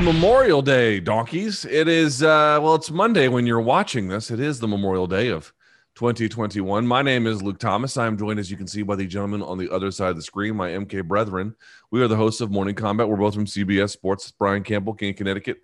Memorial Day, donkeys. It is, uh, well, it's Monday when you're watching this. It is the Memorial Day of 2021. My name is Luke Thomas. I am joined, as you can see, by the gentleman on the other side of the screen, my MK brethren. We are the hosts of Morning Combat. We're both from CBS Sports. Brian Campbell, King, Connecticut.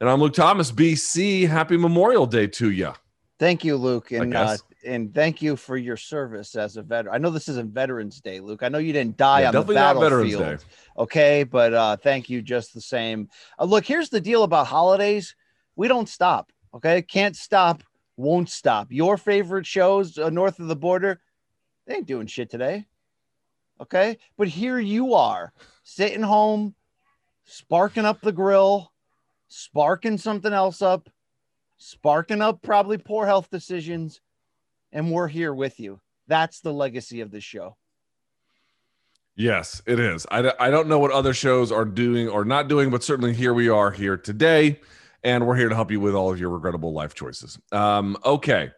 And I'm Luke Thomas, BC. Happy Memorial Day to you. Thank you, Luke, and uh, and thank you for your service as a veteran. I know this isn't Veterans Day, Luke. I know you didn't die yeah, on the battlefield, okay, but uh, thank you just the same. Uh, look, here's the deal about holidays: we don't stop, okay? Can't stop, won't stop. Your favorite shows uh, north of the border, they ain't doing shit today, okay? But here you are, sitting home, sparking up the grill, sparking something else up sparking up probably poor health decisions, and we're here with you. That's the legacy of this show. Yes, it is. I, I don't know what other shows are doing or not doing, but certainly here we are here today, and we're here to help you with all of your regrettable life choices. Um, okay,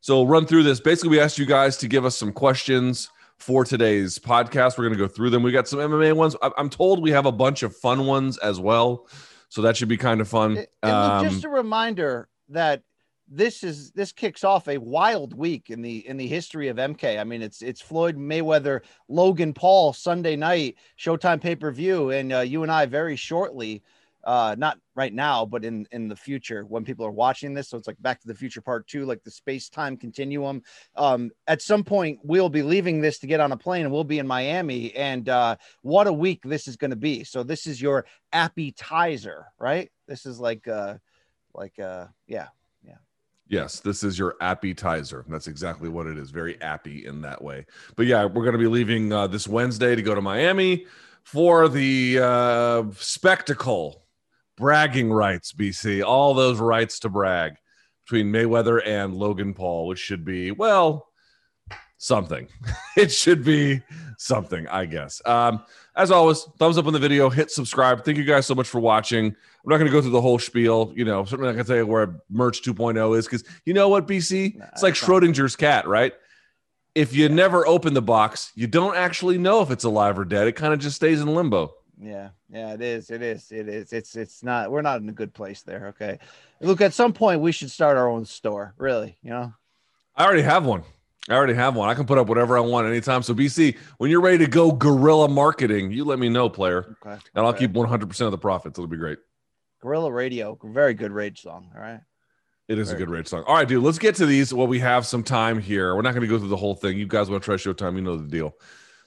so we'll run through this. Basically, we asked you guys to give us some questions for today's podcast. We're going to go through them. We got some MMA ones. I'm told we have a bunch of fun ones as well, so that should be kind of fun. Um, just a reminder, that this is this kicks off a wild week in the in the history of MK. I mean, it's it's Floyd Mayweather, Logan Paul Sunday night Showtime pay per view, and uh, you and I very shortly, uh, not right now, but in in the future when people are watching this. So it's like Back to the Future Part Two, like the space time continuum. Um, at some point, we'll be leaving this to get on a plane, and we'll be in Miami. And uh, what a week this is going to be! So this is your appetizer, right? This is like. Uh, like uh yeah yeah yes this is your appetizer. That's exactly what it is. Very appy in that way. But yeah we're going to be leaving uh, this wednesday to go to miami for the uh spectacle bragging rights bc all those rights to brag between mayweather and logan paul which should be well something it should be something i guess um as always, thumbs up on the video, hit subscribe. Thank you guys so much for watching. I'm not going to go through the whole spiel. You know, certainly not going to tell you where merch 2.0 is because you know what, BC? Nah, it's like Schrodinger's cat, right? If you yeah. never open the box, you don't actually know if it's alive or dead. It kind of just stays in limbo. Yeah, yeah, it is. It is. It is. It's it's not. We're not in a good place there. Okay, look. At some point, we should start our own store. Really, you know. I already have one. I already have one. I can put up whatever I want anytime. So BC, when you're ready to go guerrilla marketing, you let me know, player. Okay. And I'll keep 100% of the profits. It'll be great. Guerrilla Radio, very good rage song. All right. It is very a good rage song. All right, dude. Let's get to these while we have some time here. We're not going to go through the whole thing. You guys want to try Showtime? You know the deal.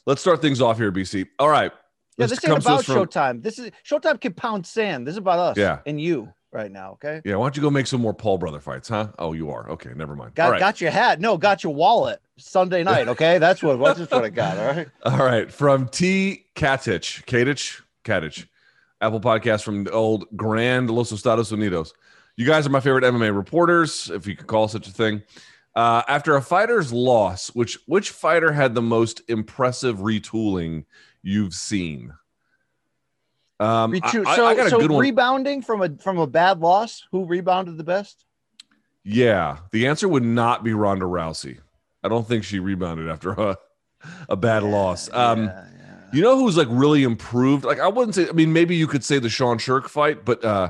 Let's start things off here, BC. All right. Yeah, this, this ain't about from... Showtime. This is Showtime can pound sand. This is about us. Yeah. And you right now. Okay. Yeah. Why don't you go make some more Paul brother fights, huh? Oh, you are. Okay. Never mind. Got, right. got your hat. No, got your wallet Sunday night. Okay. That's what, that's what I got. All right. All right. From T Katich, Katich, Katich, Apple podcast from the old Grand Los Estados Unidos. You guys are my favorite MMA reporters, if you could call such a thing. Uh, after a fighter's loss, which which fighter had the most impressive retooling you've seen? Um, so, I, I so rebounding from a from a bad loss, who rebounded the best? Yeah, the answer would not be Ronda Rousey. I don't think she rebounded after a, a bad yeah, loss. Um, yeah, yeah. You know who's like really improved? Like I wouldn't say. I mean, maybe you could say the Sean Sherk fight, but uh,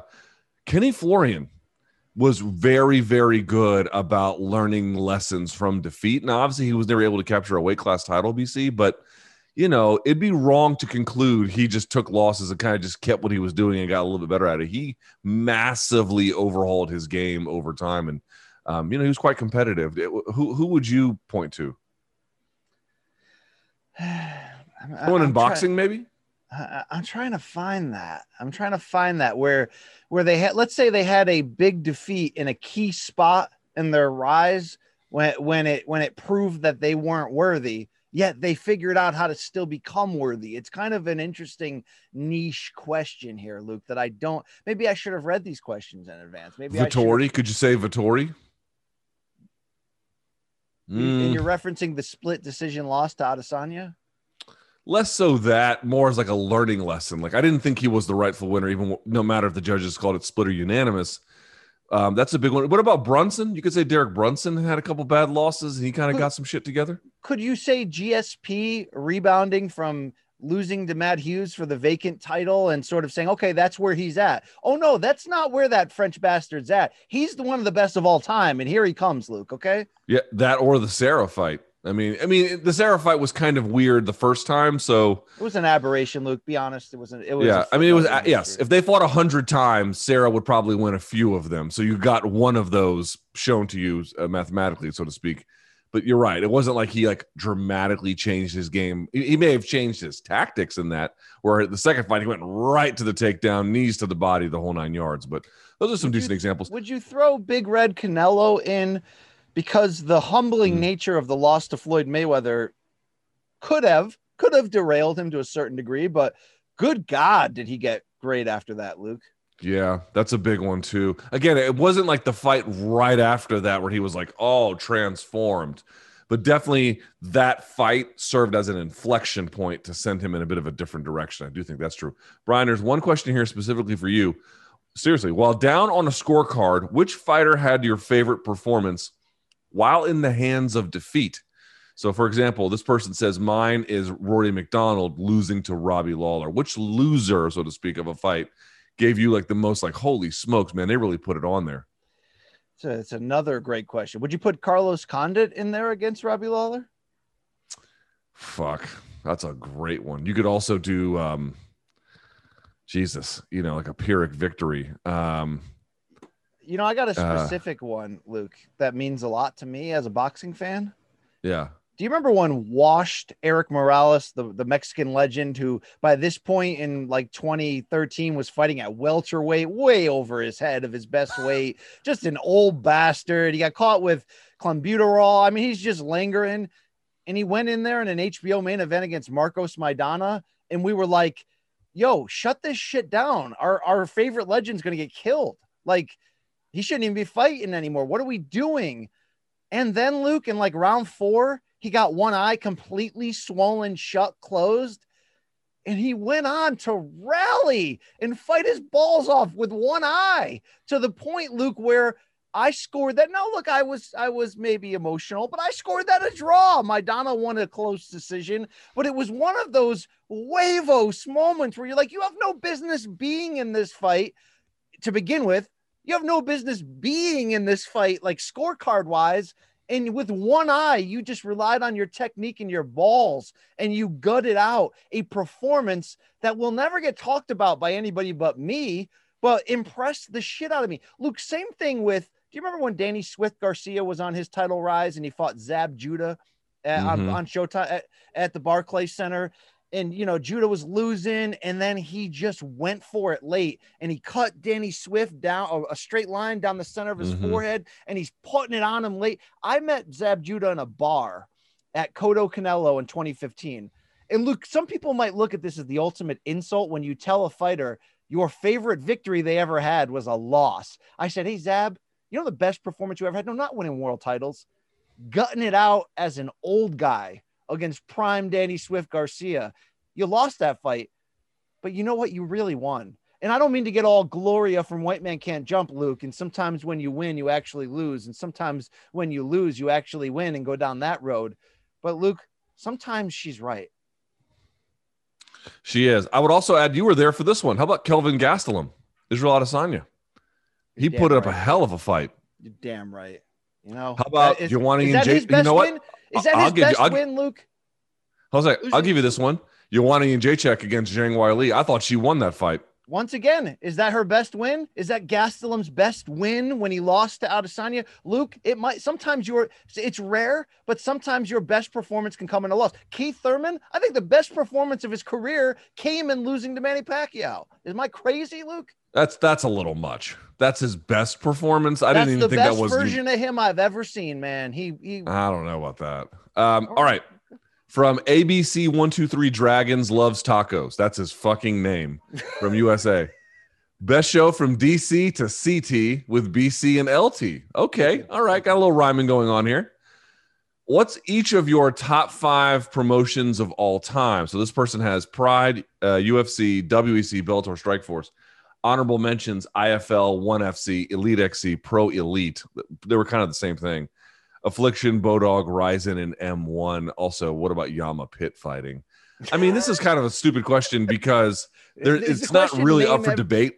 Kenny Florian was very, very good about learning lessons from defeat. Now, obviously, he was never able to capture a weight class title, BC, but you know, it'd be wrong to conclude he just took losses and kind of just kept what he was doing and got a little bit better at it. He massively overhauled his game over time, and um, you know he was quite competitive. It, who who would you point to? Someone in boxing, try, maybe. I, I'm trying to find that. I'm trying to find that where where they had. Let's say they had a big defeat in a key spot in their rise when when it when it proved that they weren't worthy yet they figured out how to still become worthy. It's kind of an interesting niche question here, Luke, that I don't maybe I should have read these questions in advance. Maybe Vettori, could you say Vettori? And hmm. you're referencing the split decision loss to Adesanya? Less so that, more as like a learning lesson. Like I didn't think he was the rightful winner, even no matter if the judges called it split or unanimous. Um, that's a big one. What about Brunson? You could say Derek Brunson had a couple bad losses and he kind of got some shit together. Could you say GSP rebounding from losing to Matt Hughes for the vacant title and sort of saying, okay, that's where he's at. Oh no, that's not where that French bastard's at. He's the one of the best of all time, and here he comes, Luke. Okay. Yeah, that or the Serra fight. I mean, I mean, the Serra fight was kind of weird the first time, so it was an aberration. Luke, be honest, it wasn't. It was. Yeah, I mean, it was. Yes, if they fought a hundred times, Serra would probably win a few of them. So you got one of those shown to you uh, mathematically, so to speak. But you're right; it wasn't like he like dramatically changed his game. He, he may have changed his tactics in that, where the second fight he went right to the takedown, knees to the body, the whole nine yards. But those are some would decent you, examples. Would you throw Big Red Canelo in? Because the humbling mm. nature of the loss to Floyd Mayweather could have could have derailed him to a certain degree, but good God, did he get great after that, Luke? Yeah, that's a big one too. Again, it wasn't like the fight right after that where he was like, oh, transformed. But definitely that fight served as an inflection point to send him in a bit of a different direction. I do think that's true. Brian, there's one question here specifically for you. Seriously, while down on a scorecard, which fighter had your favorite performance while in the hands of defeat. So, for example, this person says, Mine is Rory MacDonald losing to Robbie Lawler. Which loser, so to speak, of a fight gave you like the most, like, holy smokes, man, they really put it on there? So it's another great question. Would you put Carlos Condit in there against Robbie Lawler? Fuck. That's a great one. You could also do, um, Jesus, you know, like a Pyrrhic victory. Um, you know, I got a uh. specific uh, one, Luke, that means a lot to me as a boxing fan. Yeah. Do you remember when washed Erik Morales, the, the Mexican legend, who by this point in like 2013 was fighting at welterweight, way over his head of his best weight, just an old bastard. He got caught with clenbuterol. I mean, he's just lingering. And he went in there in an HBO main event against Marcos Maidana. And we were like, yo, shut this shit down. Our, our favorite legend's going to get killed. Like, he shouldn't even be fighting anymore. What are we doing? And then Luke, in like round four, he got one eye completely swollen shut, closed. And he went on to rally and fight his balls off with one eye to the point, Luke, where I scored that. No, look, I was I was maybe emotional, but I scored that a draw. Maidana won a close decision, but it was one of those huevos moments where you're like, you have no business being in this fight to begin with you have no business being in this fight, like scorecard wise. And with one eye, you just relied on your technique and your balls and you gutted out a performance that will never get talked about by anybody but me, but impressed the shit out of me. Luke, same thing with do you remember when Danny Swift Garcia was on his title rise and he fought Zab Judah at, mm-hmm. on, on Showtime at, at the Barclays Center? And you know Judah was losing, and then he just went for it late, and he cut Danny Swift down a straight line down the center of his mm-hmm. forehead, and he's putting it on him late. I met Zab Judah in a bar at Cotto Canelo in 2015, and look, some people might look at this as the ultimate insult when you tell a fighter your favorite victory they ever had was a loss. I said, "Hey Zab, you know the best performance you ever had? No, not winning world titles, gutting it out as an old guy." Against prime Danny Swift Garcia. You lost that fight, but you know what? You really won. And I don't mean to get all Gloria from White Man Can't Jump, Luke. And sometimes when you win, you actually lose. And sometimes when you lose, you actually win and go down that road. But Luke, sometimes she's right. She is. I would also add you were there for this one. How about Kelvin Gastelum, Israel Adesanya? He You're put up right. a hell of a fight. You're damn right. You know, how about Joanna and Jay? You know what? Win? Is that I'll his best you, win, Luke? Jose, I'll give you this one. Joanna Jędrzejczyk against Zhang Weili. I thought she won that fight. Once again, is that her best win? Is that Gastelum's best win when he lost to Adesanya? Luke, it might sometimes your it's rare, but sometimes your best performance can come in a loss. Keith Thurman, I think the best performance of his career came in losing to Manny Pacquiao. Am I crazy, Luke? That's that's a little much. That's his best performance. I that's didn't even think that was the best version of him I've ever seen, man. He, he I don't know about that. Um, all right. From ABC123 Dragons Loves Tacos. That's his fucking name from USA. Best show from DC to CT with BC and LT. Okay. All right. Got a little rhyming going on here. What's each of your top five promotions of all time? So this person has Pride, uh, UFC, WEC, Bellator, Strikeforce. Honorable mentions IFL, 1FC, Elite XC, Pro Elite. They were kind of the same thing. Affliction, Bodog, Rizin, and M1. Also, what about Yama pit fighting? I mean, this is kind of a stupid question because there, it's not really up for debate.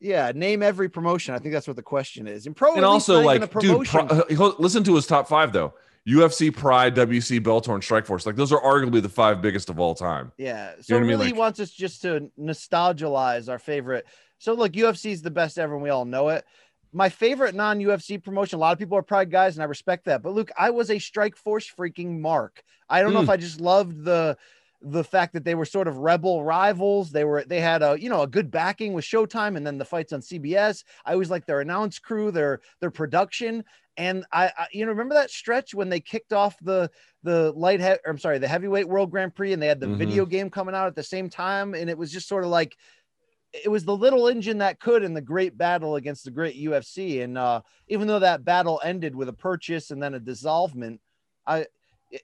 Yeah, name every promotion. I think that's what the question is. And pro and also like, dude, pro, listen to his top five though. UFC, Pride, WC, Bellator, and Strikeforce. Like those are arguably the five biggest of all time. Yeah. So you know really, I mean? like, he wants us just to nostalgize our favorite. So look, UFC is the best ever, and we all know it. My favorite non-UFC promotion. A lot of people are Pride guys, and I respect that. But Luke, I was a Strikeforce freaking mark. I don't mm. know if hmm. I just loved the the fact that they were sort of rebel rivals. They were they had a you know a good backing with Showtime, and then the fights on CBS. I always like their announce crew, their their production, and I, I you know remember that stretch when they kicked off the the light he- I'm sorry the heavyweight World Grand Prix, and they had the mm-hmm. video game coming out at the same time, and it was just sort of like it was the little engine that could in the great battle against the great UFC. And uh, even though that battle ended with a purchase and then a dissolvement, I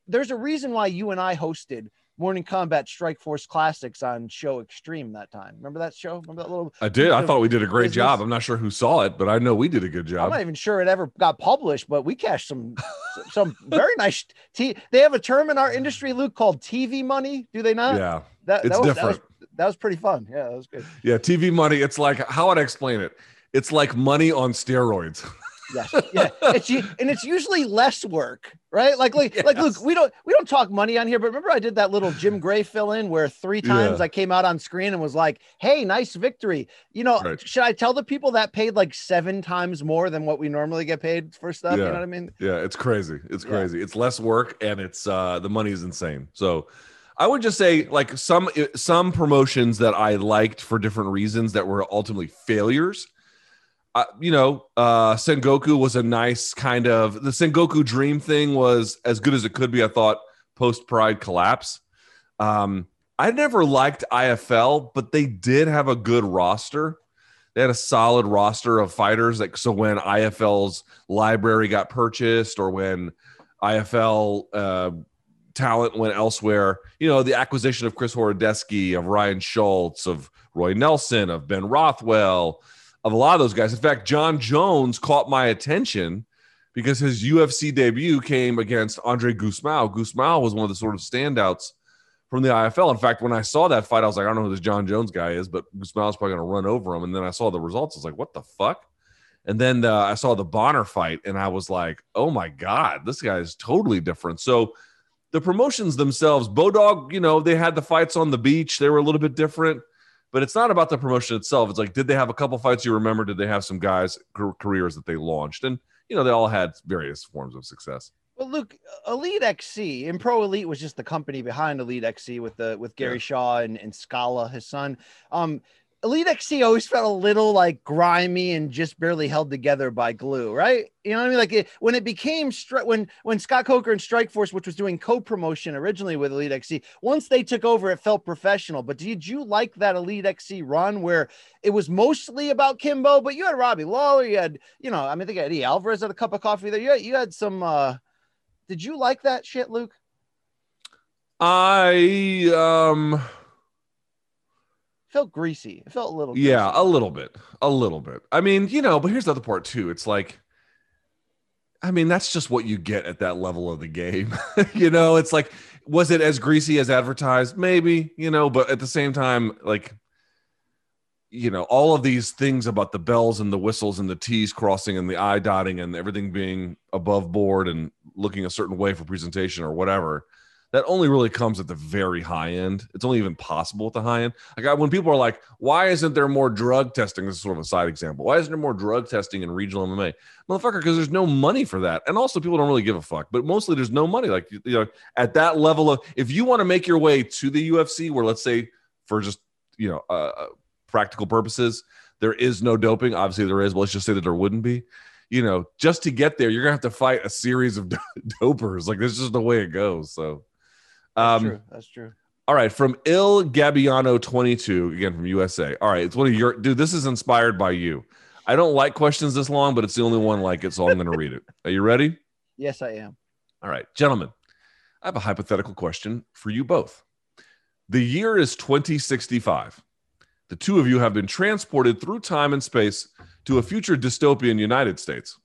there's a reason why you and I hosted Morning Combat Strike Force Classics on Show Extreme that time. Remember that show? Remember that little? I did. I thought we did a great business? job. I'm not sure who saw it, but I know we did a good job. I'm not even sure it ever got published, but we cashed some some very nice. T- they have a term in our industry, Luke, called TV money. Do they not? Yeah, that, it's that was, different. That was, that was pretty fun. Yeah, that was good. Yeah, TV money. It's like how would I explain it? It's like money on steroids. Yes. Yeah. It's and it's usually less work, right? Like like yes. like look, we don't we don't talk money on here, but remember I did that little Jim Gray fill in where three times yeah. I came out on screen and was like, "Hey, nice victory." You know, right. should I tell the people that paid like seven times more than what we normally get paid for stuff? Yeah. You know what I mean? Yeah, it's crazy. It's crazy. Yeah. It's less work and it's uh the money is insane. So I would just say like some some promotions that I liked for different reasons that were ultimately failures uh, you know, uh, Sengoku was a nice kind of the Sengoku Dream thing was as good as it could be. I thought post Pride collapse. Um, I never liked IFL, but they did have a good roster. They had a solid roster of fighters. Like so, when IFL's library got purchased, or when IFL uh, talent went elsewhere, you know, the acquisition of Chris Horodecki, of Ryan Schultz, of Roy Nelson, of Ben Rothwell of a lot of those guys. In fact, Jon Jones caught my attention because his UFC debut came against Andre Gusmao. Gusmao was one of the sort of standouts from the IFL. In fact, when I saw that fight, I was like, I don't know who this Jon Jones guy is, but Gusmao is probably going to run over him. And then I saw the results. I was like, what the fuck? And then uh, I saw the Bonner fight, and I was like, oh my God, this guy is totally different. So the promotions themselves, Bodog, you know, they had the fights on the beach. They were a little bit different but it's not about the promotion itself. It's like, did they have a couple fights you remember? Did they have some guys careers that they launched? And you know, they all had various forms of success. Well, Luke, Elite XC and Pro Elite was just the company behind Elite XC with the with Gary yeah. Shaw and, and Scala, his son. Um, Elite XC always felt a little like grimy and just barely held together by glue, right? You know what I mean? Like it, when it became when when Scott Coker and Strikeforce, which was doing co-promotion originally with Elite XC, once they took over, it felt professional. But did you like that Elite XC run where it was mostly about Kimbo, but you had Robbie Lawler, you had you know, I mean, I think Eddie Alvarez had a cup of coffee there. You had, you had some. uh Did you like that shit, Luke? I um felt greasy. It felt a little. Greasy. Yeah, a little bit, a little bit. I mean, you know, but here's the other part too. It's like, I mean, that's just what you get at that level of the game. you know, it's like, was it as greasy as advertised? Maybe, you know, but at the same time, like, you know, all of these things about the bells and the whistles and the T's crossing and the I dotting and everything being above board and looking a certain way for presentation or whatever that only really comes at the very high end. It's only even possible at the high end. Like when people are like, "Why isn't there more drug testing?" This is sort of a side example. Why isn't there more drug testing in regional MMA, motherfucker? Because there's no money for that, and also people don't really give a fuck. But mostly there's no money. Like you know, at that level of, if you want to make your way to the UFC, where let's say for just you know uh, uh, practical purposes, there is no doping. Obviously there is, but let's just say that there wouldn't be you know, just to get there, you're gonna have to fight a series of dopers. Like this is just the way it goes. So that's um, true. That's true. All right, from Il Gabbiano 22, again from USA. All right, it's one of your dude. This is inspired by you. I don't like questions this long, but it's the only one like it, so I'm going to read it. Are you ready? Yes, I am. All right, gentlemen, I have a hypothetical question for you both. The year is 2065. The two of you have been transported through time and space to a future dystopian United States.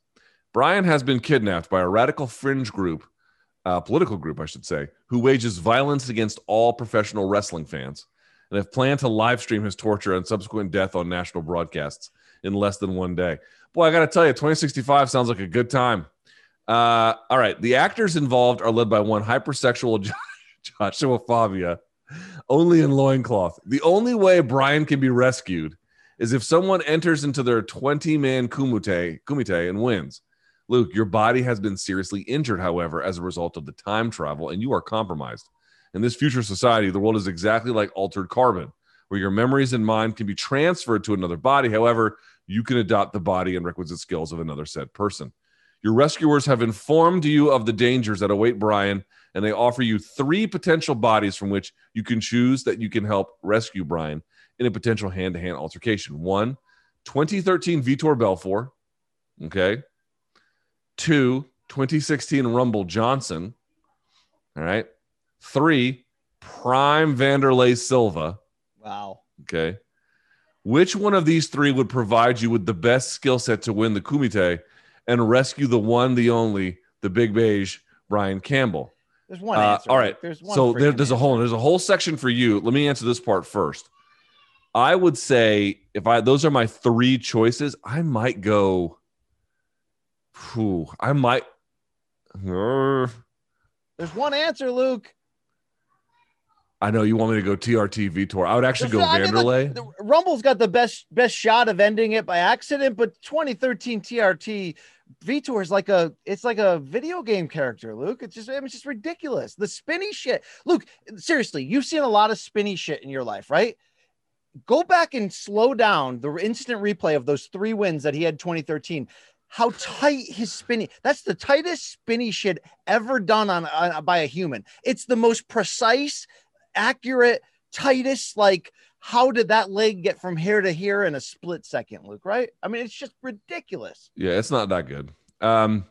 Brian has been kidnapped by a radical fringe group, uh, political group, I should say, who wages violence against all professional wrestling fans and have planned to live stream his torture and subsequent death on national broadcasts in less than one day. Boy, I got to tell you, 2065 sounds like a good time. Uh, all right. The actors involved are led by one hypersexual Joshua Fabia, only in loincloth. The only way Brian can be rescued is if someone enters into their 20 man kumite, kumite and wins. Luke, your body has been seriously injured, however, as a result of the time travel, and you are compromised. In this future society, the world is exactly like altered carbon, where your memories and mind can be transferred to another body. However, you can adopt the body and requisite skills of another said person. Your rescuers have informed you of the dangers that await Brian, and they offer you three potential bodies from which you can choose that you can help rescue Brian in a potential hand to hand altercation. One, 2013 Vitor Belfort. Okay. Two, 2016 Rumble Johnson. All right. Three, Prime Vanderlei Silva. Wow. Okay. Which one of these three would provide you with the best skill set to win the Kumite and rescue the one, the only, the big beige, Brian Campbell? There's one uh, all right. There's one so there, there's a whole there's a whole section for you. Let me answer this part first. I would say if I those are my three choices, I might go. Whew, I might. Uh, there's one answer, Luke. I know you want me to go TRT Vitor. I would actually go I Vanderlei. Mean, look, Rumble's got the best best shot of ending it by accident, but 2013 TRT Vitor is like a it's like a video game character, Luke. It's just I mean, it's just ridiculous. The spinny shit. Luke, seriously, you've seen a lot of spinny shit in your life, right? Go back and slow down the instant replay of those three wins that he had 2013 how tight his spinny that's the tightest spinny shit ever done on, on, by a human it's the most precise accurate, tightest. Like, how did that leg get from here to here in a split second, Luke? Right? I mean, it's just ridiculous. Yeah, it's not that good. Um,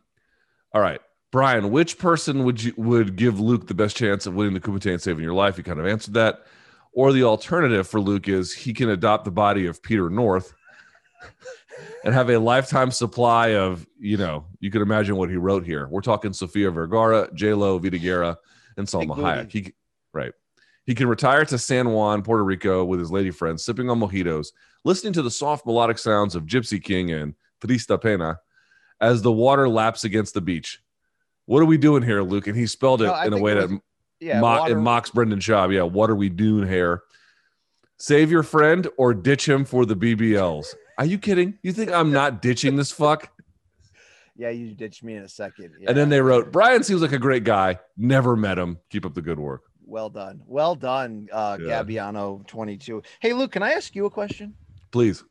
all right. Brian, which person would you would give Luke the best chance of winning the Kumite and saving your life? You kind of answered that. Or the alternative for Luke is he can adopt the body of Peter North and have a lifetime supply of, you know, you can imagine what he wrote here. We're talking Sofia Vergara, J Lo, Vida Guerra, and Salma Hayek. He, right. He can retire to San Juan, Puerto Rico with his lady friends, sipping on mojitos, listening to the soft melodic sounds of Gypsy King and Trista Pena as the water laps against the beach. What are we doing here, Luke? And he spelled it no, in a way was, that yeah, mock, it mocks Brendan Schaub. Yeah, what are we doing here? Save your friend or ditch him for the BBLs. Are you kidding? You think I'm not ditching this fuck? Yeah, you ditched me in a second. Yeah. And then they wrote, Brian seems like a great guy. Never met him. Keep up the good work. Well done. Well done, uh, yeah. Gabbiano 22. Hey, Luke, can I ask you a question? Please.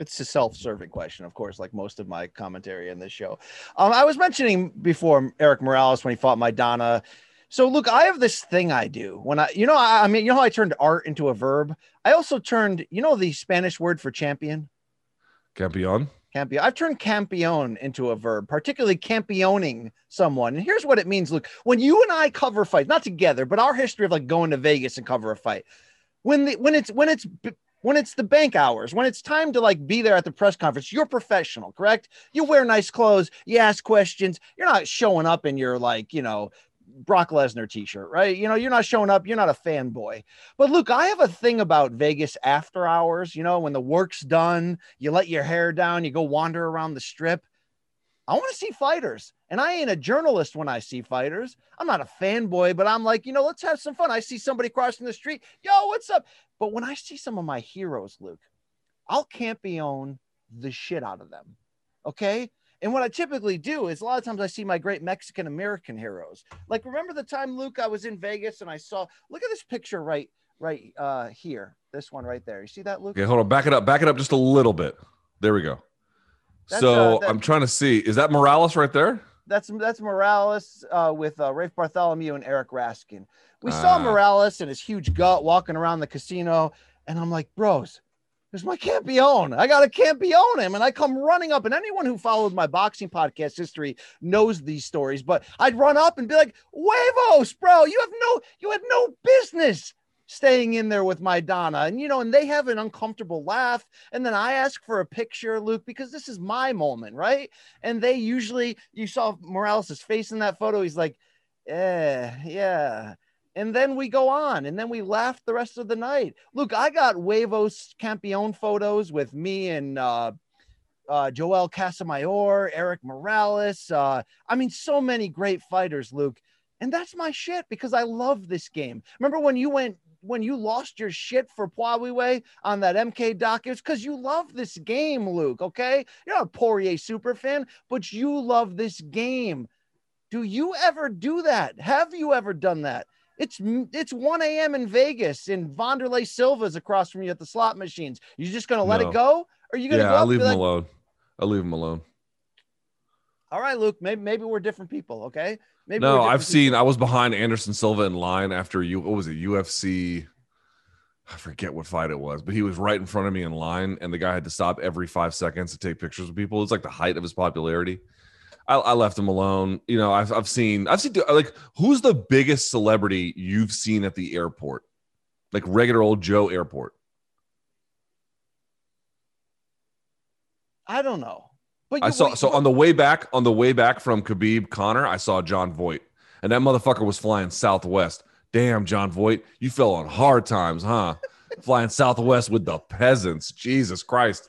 It's a self-serving question, of course, like most of my commentary in this show. Um, I was mentioning before Erik Morales when he fought Maidana. So, look, I have this thing I do when I, you know, I, I mean, you know how I turned art into a verb. I also turned, you know, the Spanish word for champion. Campeon. Campion. I've turned campion into a verb, particularly campioning someone. And here's what it means. Look, when you and I cover fights, not together, but our history of like going to Vegas and cover a fight, when the when it's when it's when it's the bank hours, when it's time to like be there at the press conference, you're professional, correct? You wear nice clothes, you ask questions, you're not showing up in your like, you know, Brock Lesnar t-shirt, right? You know, you're not showing up, you're not a fanboy. But look, I have a thing about Vegas after hours, you know, when the work's done, you let your hair down, you go wander around the strip. I want to see fighters. And I ain't a journalist when I see fighters. I'm not a fanboy, but I'm like, you know, let's have some fun. I see somebody crossing the street. Yo, what's up? But when I see some of my heroes, Luke, I'll campion the shit out of them. Okay. And what I typically do is a lot of times I see my great Mexican American heroes. Like remember the time Luke I was in Vegas and I saw look at this picture right right uh here. This one right there. You see that Luke? Okay, hold on. Back it up. Back it up just a little bit. There we go. That's, so uh, that, I'm trying to see. Is that Morales right there? That's that's Morales uh, with uh, Rafe Bartholomew and Eric Raskin. We saw ah. Morales and his huge gut walking around the casino, and I'm like, bros, there's my campion. I got a campion him. And I come running up. And anyone who followed my boxing podcast history knows these stories. But I'd run up and be like, Huevos, bro, you have no, you had no business staying in there with Maidana. And, you know, and they have an uncomfortable laugh. And then I ask for a picture, Luke, because this is my moment, right? And they usually, you saw Morales' face in that photo. He's like, eh, yeah. And then we go on and then we laugh the rest of the night. Look, I got Huevos Campeon photos with me and, uh, uh, Joel Casamayor, erik Morales. Uh, I mean, so many great fighters, Luke. And that's my shit because I love this game. Remember when you went when you lost your shit for Poirier on that MK doc, it's because you love this game, Luke. Okay, you're not a Poirier super fan, but you love this game. Do you ever do that? Have you ever done that? It's it's 1 a.m. in Vegas, and Wanderlei Silva's across from you at the slot machines. You're just gonna let no. it go? Or are you gonna? Yeah, go I leave him like, alone. I leave him alone. All right, Luke. Maybe maybe we're different people. Okay. Maybe no, I've seen. I was behind Anderson Silva in line after you. What was it? UFC. I forget what fight it was, but he was right in front of me in line, and the guy had to stop every five seconds to take pictures with people. It's like the height of his popularity. I, I, left him alone. You know, I've, I've seen, I've seen like who's the biggest celebrity you've seen at the airport, like regular old Joe airport. I don't know. But I saw wait, so on the way back on the way back from Khabib Conor, I saw Jon Voight, and that motherfucker was flying Southwest. Damn, Jon Voight, you fell on hard times, huh? flying Southwest with the peasants. Jesus Christ.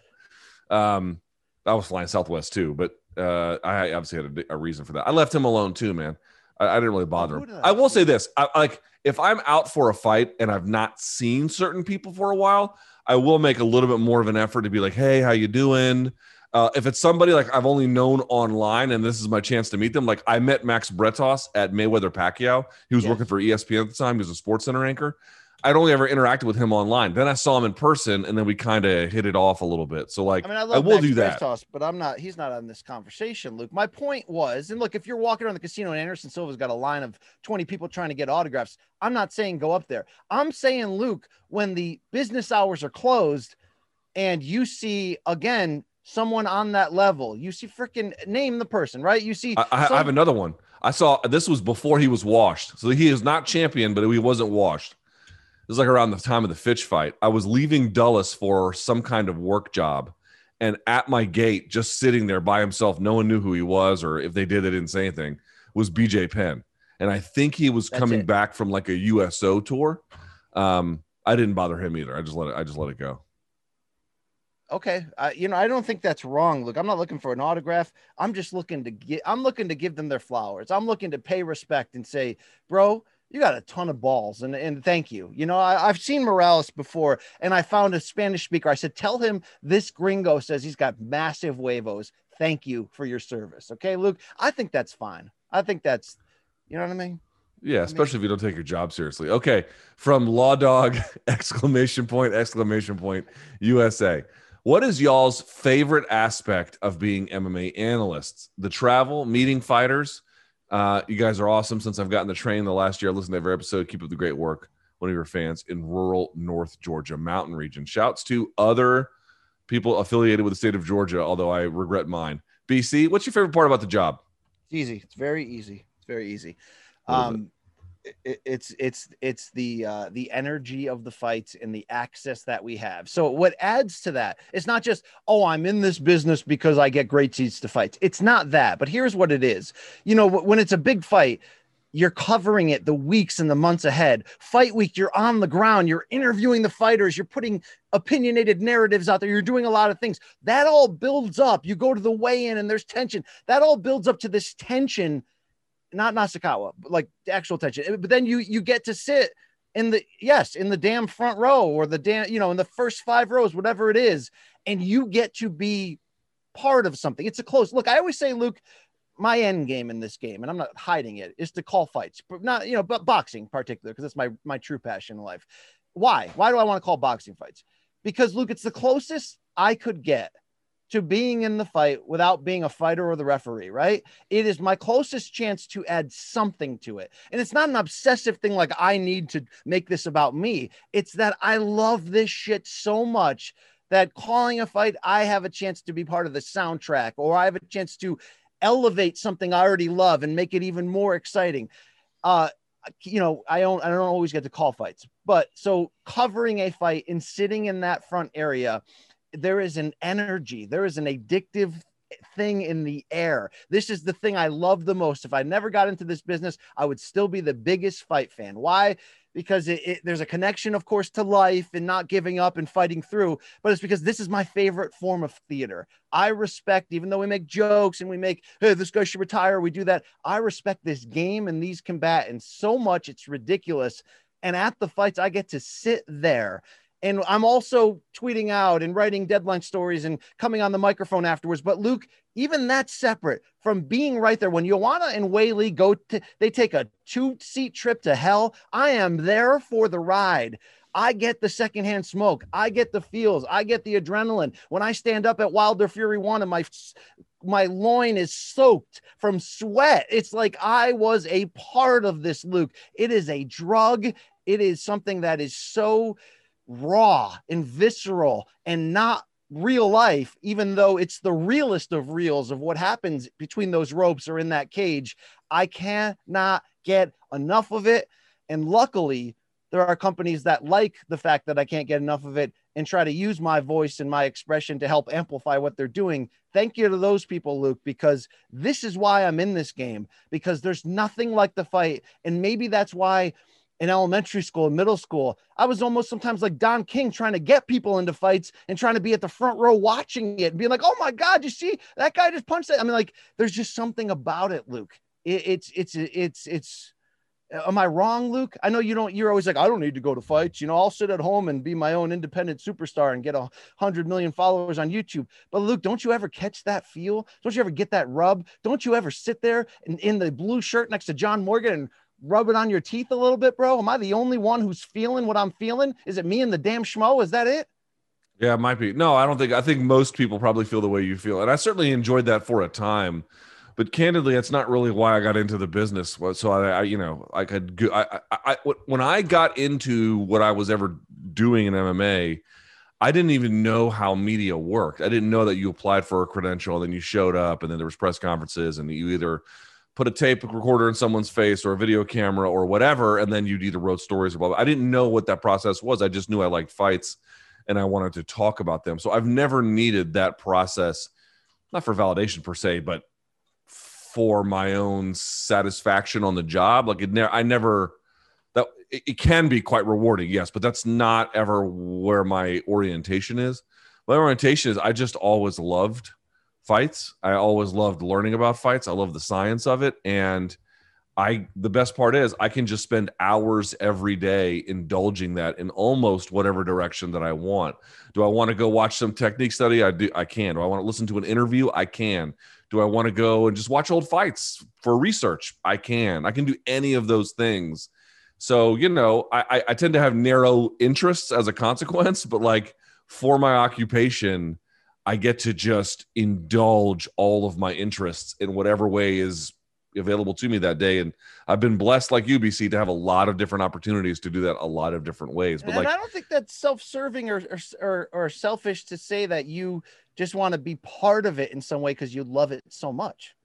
Um, I was flying Southwest too, but uh, I obviously had a, a, reason for that. I left him alone too, man. I, I didn't really bother him. I will say this: I, like if I'm out for a fight and I've not seen certain people for a while, I will make a little bit more of an effort to be like, "Hey, how you doing?" Uh, if it's somebody like I've only known online and this is my chance to meet them, like I met Max Bretos at Mayweather Pacquiao. He was yes. working for ESPN at the time. He was a Sports Center anchor. I'd only ever interacted with him online. Then I saw him in person, and then we kind of hit it off a little bit. So, like, I mean, I, I will do that. Bretos, but I'm not. He's not on this conversation, Luke. My point was, and look, if you're walking around the casino and Anderson Silva's got a line of 20 people trying to get autographs, I'm not saying go up there. I'm saying, Luke, when the business hours are closed, and you see again someone on that level. You see, freaking name the person, right? You see, I, some- I, have another one. I saw this was before he was washed, so he is not champion, but he wasn't washed. It was like around the time of the Fitch fight. I was leaving Dulles for some kind of work job, and at my gate, just sitting there by himself, no one knew who he was, or if they did, they didn't say anything. Was BJ Penn, and I think he was That's coming it. back from like a USO tour. Um, I didn't bother him either. I just let it. I just let it go okay uh, you know i don't think that's wrong look i'm not looking for an autograph i'm just looking to get i'm looking to give them their flowers i'm looking to pay respect and say bro you got a ton of balls and, and thank you you know I, have seen morales before and i found a spanish speaker i said tell him this gringo says he's got massive huevos thank you for your service okay luke i think that's fine i think that's you know what i mean yeah, especially if you don't take your job seriously. Okay, from Law Dog exclamation point exclamation point USA. What is y'all's favorite aspect of being MMA analysts? The travel, meeting fighters. Uh, you guys are awesome. Since I've gotten the train the last year, I listened to every episode. Keep up the great work. One of your fans in rural North Georgia mountain region. Shouts to other people affiliated with the state of Georgia, although I regret mine. BC, what's your favorite part about the job? It's easy. It's very easy. It's very easy. Um, it's it's it's the uh, the energy of the fights and the access that we have. So what adds to that? It's not just oh I'm in this business because I get great seats to fights. It's not that. But here's what it is. You know when it's a big fight, you're covering it the weeks and the months ahead. Fight week, you're on the ground, you're interviewing the fighters, you're putting opinionated narratives out there, you're doing a lot of things. That all builds up. You go to the weigh in and there's tension. That all builds up to this tension not Nasukawa, but like the actual tension. But then you you get to sit in the yes in the damn front row or the damn you know in the first five rows, whatever it is, and you get to be part of something. It's a close look. I always say, Luke, my end game in this game, and I'm not hiding it, is to call fights, but not you know, but boxing particular because that's my my true passion in life. Why? Why do I want to call boxing fights? Because Luke, it's the closest I could get to being in the fight without being a fighter or the referee, right? It is my closest chance to add something to it. And it's not an obsessive thing like I need to make this about me. It's that I love this shit so much that calling a fight, I have a chance to be part of the soundtrack or I have a chance to elevate something I already love and make it even more exciting. Uh, you know, I don't I don't always get to call fights, but so covering a fight and sitting in that front area, there is an energy, there is an addictive thing in the air. This is the thing I love the most. If I never got into this business, I would still be the biggest fight fan. Why? Because it, it, there's a connection, of course, to life and not giving up and fighting through. But it's because this is my favorite form of theater. I respect, even though we make jokes and we make, hey, this guy should retire, we do that. I respect this game and these combatants so much, it's ridiculous. And at the fights, I get to sit there and I'm also tweeting out and writing deadline stories and coming on the microphone afterwards. But Luke, even that's separate from being right there. When Joanna and Weili go to, they take a two seat trip to hell. I am there for the ride. I get the secondhand smoke. I get the feels. I get the adrenaline. When I stand up at Wilder Fury One and my my loin is soaked from sweat. It's like I was a part of this, Luke. It is a drug. It is something that is so raw and visceral and not real life, even though it's the realest of reels of what happens between those ropes or in that cage. I cannot get enough of it. And luckily, there are companies that like the fact that I can't get enough of it and try to use my voice and my expression to help amplify what they're doing. Thank you to those people, Luke, because this is why I'm in this game, because there's nothing like the fight. And maybe that's why in elementary school and middle school. I was almost sometimes like Don King trying to get people into fights and trying to be at the front row watching it and being like, oh my God, you see that guy just punched that. I mean, like, there's just something about it, Luke. It, it's, it's, it's, it's, am I wrong, Luke? I know you don't, you're always like, I don't need to go to fights. You know, I'll sit at home and be my own independent superstar and get a hundred million followers on YouTube. But Luke, don't you ever catch that feel? Don't you ever get that rub? Don't you ever sit there in, in the blue shirt next to John Morgan and rub it on your teeth a little bit, bro? Am I the only one who's feeling what I'm feeling? Is it me and the damn schmo? Is that it? Yeah, it might be. No, I don't think. I think most people probably feel the way you feel, and I certainly enjoyed that for a time. But candidly, that's not really why I got into the business. So I, I you know, I could. I, I, I, when I got into what I was ever doing in MMA, I didn't even know how media worked. I didn't know that you applied for a credential, and then you showed up, and then there was press conferences, and you either put a tape recorder in someone's face or a video camera or whatever, and then you'd either wrote stories or blah, blah. I didn't know what that process was. I just knew I liked fights and I wanted to talk about them. So I've never needed that process, not for validation per se, but for my own satisfaction on the job. Like it I never that it, it can be quite rewarding, yes, but that's not ever where my orientation is. My orientation is I just always loved fights. I always loved learning about fights. I love the science of it. And I the best part is I can just spend hours every day indulging that in almost whatever direction that I want. Do I want to go watch some technique study? I do I can. Do I want to listen to an interview? I can. Do I want to go and just watch old fights for research? I can. I can do any of those things. So, you know, I, I tend to have narrow interests as a consequence, but like for my occupation, I get to just indulge all of my interests in whatever way is available to me that day. And I've been blessed, like UBC, to have a lot of different opportunities to do that a lot of different ways. But and like, I don't think that's self-serving or, or, or, or selfish to say that you just want to be part of it in some way because you love it so much.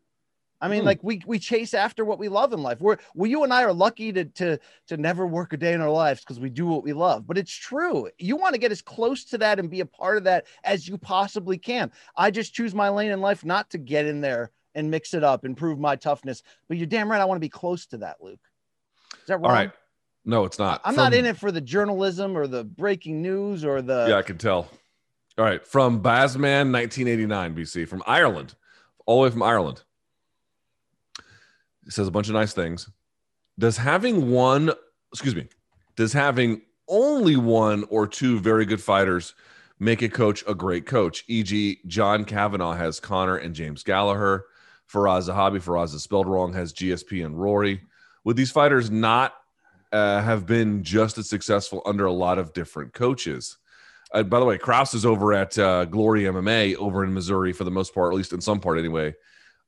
I mean, mm. like we we chase after what we love in life. We're well, you and I are lucky to to to never work a day in our lives because we do what we love. But it's true. You want to get as close to that and be a part of that as you possibly can. I just choose my lane in life not to get in there and mix it up and prove my toughness. But you're damn right. I want to be close to that, Luke. Is that wrong? All right. No, it's not. I'm From... not in it for the journalism or the breaking news or the. Yeah, I can tell. All right. From Bazman, 1989 BC, from Ireland, all the way from Ireland. Says a bunch of nice things. Does having one, excuse me, does having only one or two very good fighters make a coach a great coach? E.g., John Kavanagh has Conor and James Gallagher. Firas Zahabi, Firas is spelled wrong, has GSP and Rory. Would these fighters not uh, have been just as successful under a lot of different coaches? Uh, by the way, Krause is over at uh, Glory MMA over in Missouri for the most part, at least in some part anyway.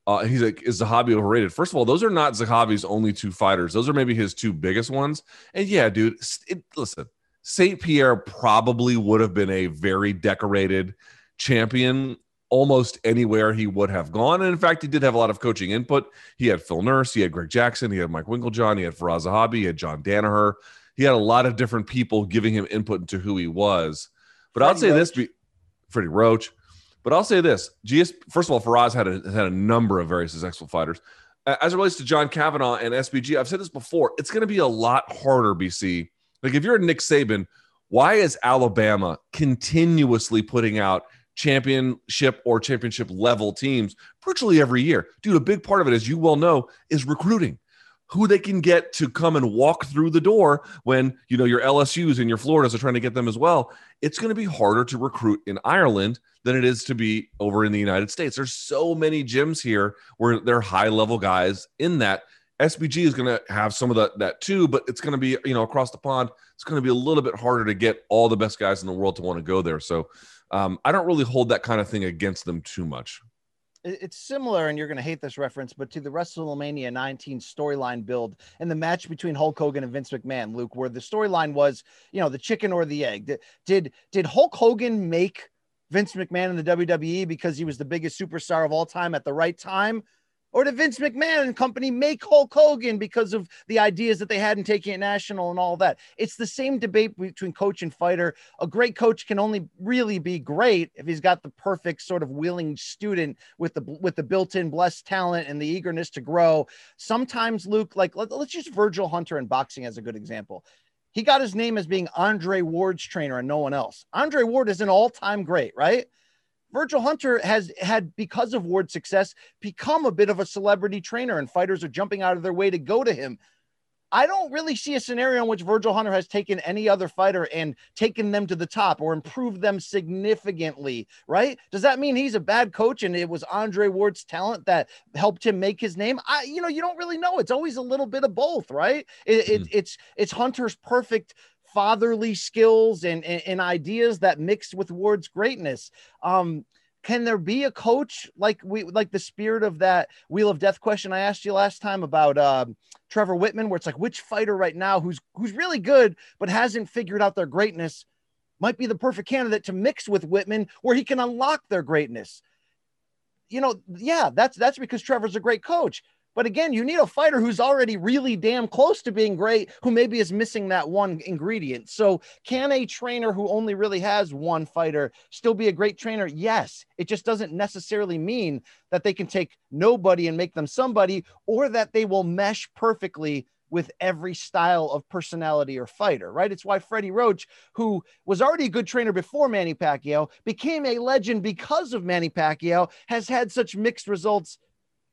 Uh, he's like, is Zahabi overrated? First of all, those are not Zahabi's only two fighters. Those are maybe his two biggest ones. And yeah, dude, it, listen, St. Pierre probably would have been a very decorated champion almost anywhere he would have gone. And in fact, he did have a lot of coaching input. He had Phil Nurse, he had Greg Jackson, he had Mike Winkeljohn, he had Firas Zahabi, he had John Danaher. He had a lot of different people giving him input into who he was. But Freddie I'll say Roach. this: be, Freddie Roach. But I'll say this: GS. First of all, Firas had a, had a number of very successful fighters. As it relates to John Kavanagh and SBG, I've said this before. It's going to be a lot harder, BC. Like if you're a Nick Saban, why is Alabama continuously putting out championship or championship level teams virtually every year? Dude, a big part of it, as you well know, is recruiting who they can get to come and walk through the door when you know your LSU's and your Floridas are trying to get them as well. It's going to be harder to recruit in Ireland than it is to be over in the United States. There's so many gyms here where they're high level guys in that. SBG is going to have some of that that too, but it's going to be you know across the pond. It's going to be a little bit harder to get all the best guys in the world to want to go there. So um, I don't really hold that kind of thing against them too much it's similar, and you're going to hate this reference, but to the WrestleMania 19 storyline build and the match between Hulk Hogan and Vince McMahon, Luke, where the storyline was, you know, the chicken or the egg. Did did, did Hulk Hogan make Vince McMahon in the WWE because he was the biggest superstar of all time at the right time? Or did Vince McMahon and company make Hulk Hogan because of the ideas that they had in taking it national and all that? It's the same debate between coach and fighter. A great coach can only really be great if he's got the perfect sort of willing student with the with the built-in blessed talent and the eagerness to grow. Sometimes Luke, like let, let's use Virgil Hunter in boxing as a good example. He got his name as being Andre Ward's trainer and no one else. Andre Ward is an all-time great, right? Virgil Hunter has had, because of Ward's success, become a bit of a celebrity trainer, and fighters are jumping out of their way to go to him. I don't really see a scenario in which Virgil Hunter has taken any other fighter and taken them to the top or improved them significantly, right? Does that mean he's a bad coach and it was Andre Ward's talent that helped him make his name? I, you know, you don't really know. It's always a little bit of both, right? It, mm-hmm. it, it's it's Hunter's perfect fatherly skills and, and, and ideas that mixed with Ward's greatness. Um, can there be a coach like we like the spirit of that wheel of death question I asked you last time about um, Trevor Wittman, where it's like which fighter right now who's who's really good but hasn't figured out their greatness might be the perfect candidate to mix with Wittman, where he can unlock their greatness. You know, yeah, that's that's because Trevor's a great coach. But again, you need a fighter who's already really damn close to being great, who maybe is missing that one ingredient. So, can a trainer who only really has one fighter still be a great trainer? Yes. It just doesn't necessarily mean that they can take nobody and make them somebody, or that they will mesh perfectly with every style of personality or fighter, right? It's why Freddie Roach, who was already a good trainer before Manny Pacquiao, became a legend because of Manny Pacquiao, has had such mixed results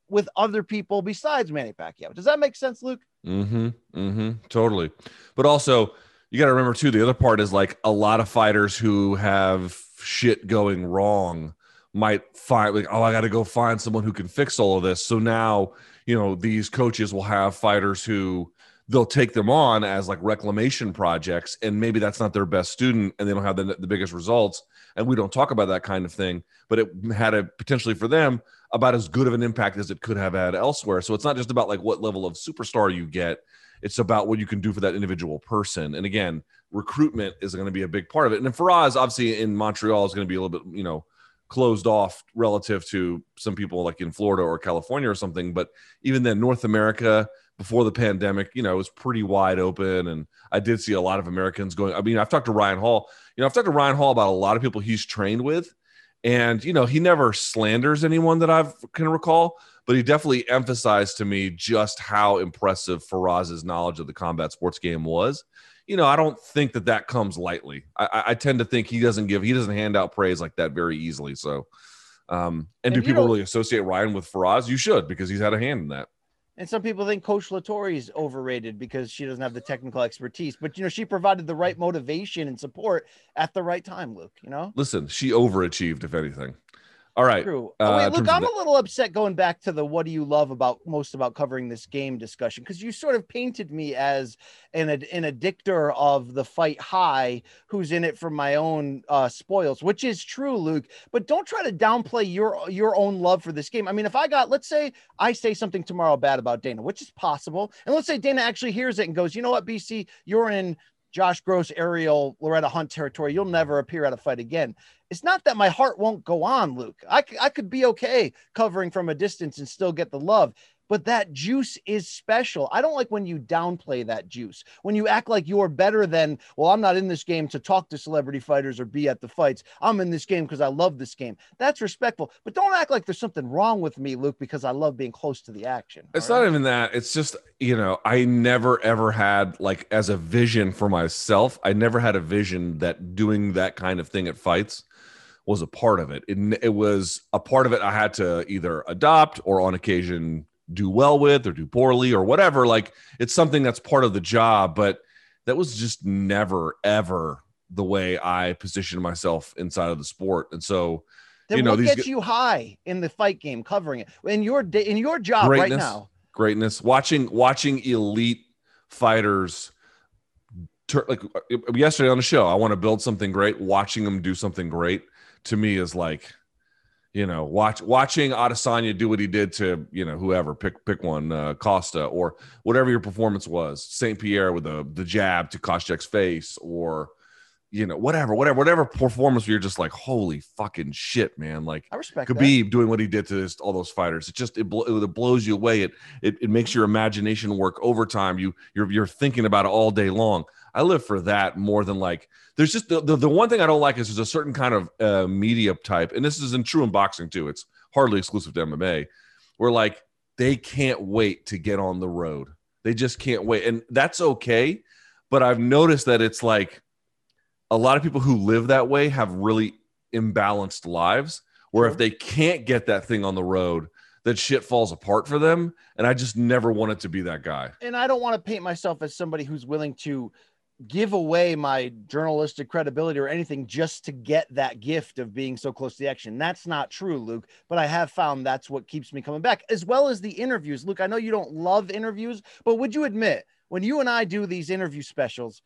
with other people besides Manny Pacquiao. Does that make sense, Luke? Mm-hmm. Mm-hmm. Totally. But also, you got to remember too. The other part is like a lot of fighters who have shit going wrong might find like, oh, I got to go find someone who can fix all of this. So now, you know, these coaches will have fighters who they'll take them on as like reclamation projects, and maybe that's not their best student, and they don't have the, the biggest results. And we don't talk about that kind of thing, but it had a potentially for them about as good of an impact as it could have had elsewhere. So it's not just about like what level of superstar you get, it's about what you can do for that individual person. And again, recruitment is going to be a big part of it. And Firas, obviously, in Montreal is going to be a little bit, you know, closed off relative to some people like in Florida or California or something. But even then, North America before the pandemic, you know, it was pretty wide open. And I did see a lot of Americans going. I mean, I've talked to Ryan Hall. You know, I've talked to Ryan Hall about a lot of people he's trained with and, you know, he never slanders anyone that I can recall, but he definitely emphasized to me just how impressive Firas's knowledge of the combat sports game was. You know, I don't think that that comes lightly. I, I tend to think he doesn't give, he doesn't hand out praise like that very easily. So, um, and, and do people really associate Ryan with Faraz? You should because he's had a hand in that. And some people think Coach Latore is overrated because she doesn't have the technical expertise. But you know, she provided the right motivation and support at the right time, Luke. You know, listen, she overachieved, if anything. All right. True. Oh, wait, uh, look, I'm a little upset going back to the what do you love about most about covering this game discussion because you sort of painted me as an an addictor of the fight high who's in it for my own uh, spoils, which is true, Luke. But don't try to downplay your your own love for this game. I mean, if I got, let's say, I say something tomorrow bad about Dana, which is possible, and let's say Dana actually hears it and goes, you know what, BC, you're in Josh Gross, Ariel, Loretta Hunt territory. You'll never appear at a fight again. It's not that my heart won't go on, Luke. I, I could be okay covering from a distance and still get the love but that juice is special. I don't like when you downplay that juice. When you act like you're better than, well, I'm not in this game to talk to celebrity fighters or be at the fights. I'm in this game because I love this game. That's respectful. But don't act like there's something wrong with me, Luke, because I love being close to the action. It's not even that. It's just, you know, I never ever had like as a vision for myself, I never had a vision that doing that kind of thing at fights was a part of it. It, it was a part of it I had to either adopt or on occasion do well with or do poorly or whatever. Like it's something that's part of the job, but that was just never ever the way I positioned myself inside of the sport. And so, then you know, what these gets you high in the fight game, covering it in your day in your job right now. Greatness, watching watching elite fighters. like uh, yesterday on the show, I want to build something great. Watching them do something great to me is like you know, watch watching Adesanya do what he did to you know whoever pick pick one uh, Costa or whatever your performance was Saint Pierre with the the jab to Koscheck's face or you know whatever whatever whatever performance where you're just like holy fucking shit man like I respect Khabib that. doing what he did to this, all those fighters it just it, it blows you away it, it it makes your imagination work overtime you you're you're thinking about it all day long I live for that more than like there's just the, the, the one thing I don't like is there's a certain kind of uh, media type, and this is in true in boxing too. It's hardly exclusive to MMA, where like they can't wait to get on the road. They just can't wait, and that's okay. But I've noticed that it's like a lot of people who live that way have really imbalanced lives. Where sure. if they can't get that thing on the road, that shit falls apart for them. And I just never wanted to be that guy. And I don't want to paint myself as somebody who's willing to give away my journalistic credibility or anything just to get that gift of being so close to the action. That's not true, Luke, but I have found that's what keeps me coming back, as well as the interviews. Luke, I know you don't love interviews, but would you admit when you and I do these interview specials,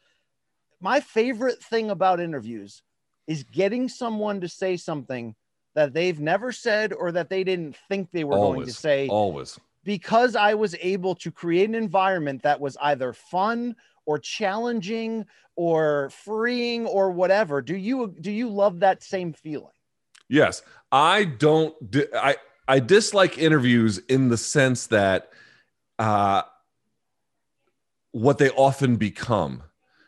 my favorite thing about interviews is getting someone to say something that they've never said or that they didn't think they were always, going to say. Always. Because I was able to create an environment that was either fun or challenging or freeing or whatever do you do you love that same feeling yes i don't i i dislike interviews in the sense that uh what they often become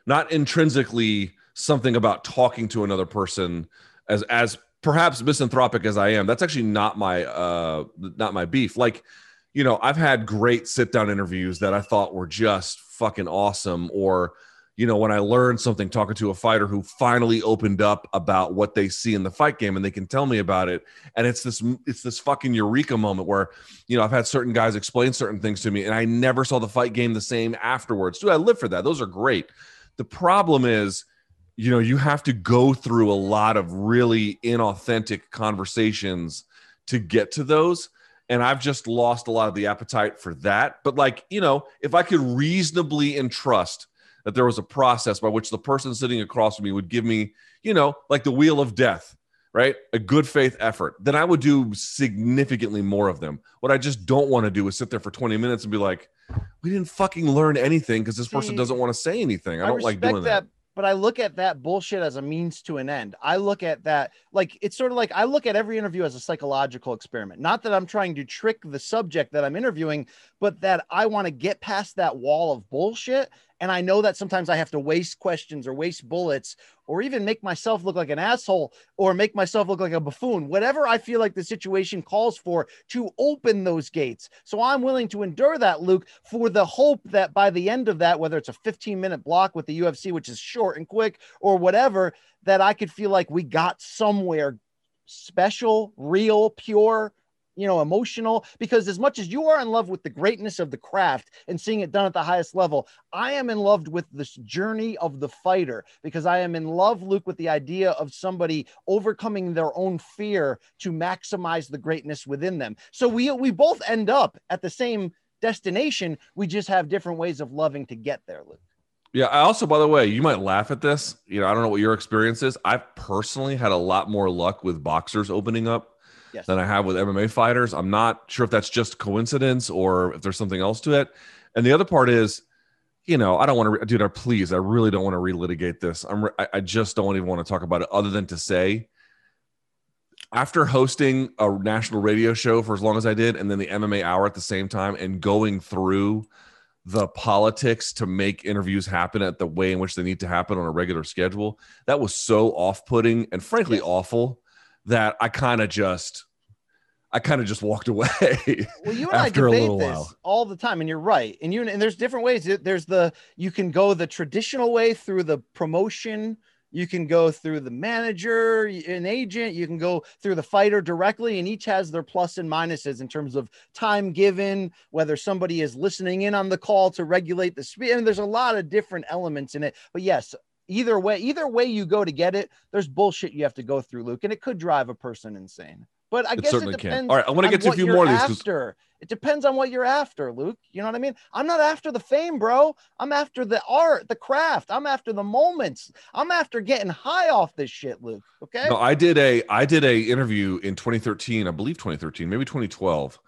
not intrinsically something about talking to another person as as perhaps misanthropic as i am. That's actually not my uh not my beef. Like you know i've had great sit down interviews that i thought were just fucking awesome. Or you know when i learned something talking to a fighter who finally opened up about what they see in the fight game and they can tell me about it. And it's this it's this fucking eureka moment where you know i've had certain guys explain certain things to me and i never saw the fight game the same afterwards. Dude i live for that. Those are great the problem is you know you have to go through a lot of really inauthentic conversations to get to those and I've just lost a lot of the appetite for that. But like, you know, if I could reasonably entrust that there was a process by which the person sitting across from me would give me, you know, like the wheel of death, right? A good faith effort, then I would do significantly more of them. What I just don't want to do is sit there for 20 minutes and be like, we didn't fucking learn anything because this person doesn't want to say anything. I don't like doing that. that but I look at that bullshit as a means to an end. I look at that like it's sort of like I look at every interview as a psychological experiment. Not that I'm trying to trick the subject that I'm interviewing, but that I want to get past that wall of bullshit and I know that sometimes I have to waste questions or waste bullets or even make myself look like an asshole or make myself look like a buffoon, whatever I feel like the situation calls for to open those gates. So I'm willing to endure that, Luke, for the hope that by the end of that, whether it's a 15 minute block with the UFC, which is short and quick, or whatever, that I could feel like we got somewhere special, real, pure, you know, emotional. Because as much as you are in love with the greatness of the craft and seeing it done at the highest level, I am in love with this journey of the fighter because I am in love, Luke, with the idea of somebody overcoming their own fear to maximize the greatness within them. So we we both end up at the same destination. We just have different ways of loving to get there, Luke. Yeah. I also, by the way, you might laugh at this. You know, I don't know what your experience is. I've personally had a lot more luck with boxers opening up yes. than I have with MMA fighters. I'm not sure if that's just coincidence or if there's something else to it. And the other part is you know, I don't want to, dude. I please, I really don't want to relitigate this. I'm, I, I just don't even want to talk about it, other than to say, after hosting a national radio show for as long as I did, and then the MMA hour at the same time, and going through the politics to make interviews happen at the way in which they need to happen on a regular schedule, that was so off-putting and frankly awful that I kind of just I kind of just walked away. Well, you and I debate this while. all the time, and you're right. And you and there's different ways. There's the you can go the traditional way through the promotion. You can go through the manager, an agent. You can go through the fighter directly, and each has their plus and minuses in terms of time given, whether somebody is listening in on the call to regulate the speed. I mean, there's a lot of different elements in it. But yes, either way, either way you go to get it, there's bullshit you have to go through, Luke, and it could drive a person insane. But I it guess it depends. Can. All right, I want to get to a few more of these. After it depends on what you're after, Luke. You know what I mean? I'm not after the fame, bro. I'm after the art, the craft. I'm after the moments. I'm after getting high off this shit, Luke. Okay. No, I did a I did a interview in 2013, I believe 2013, maybe 2012,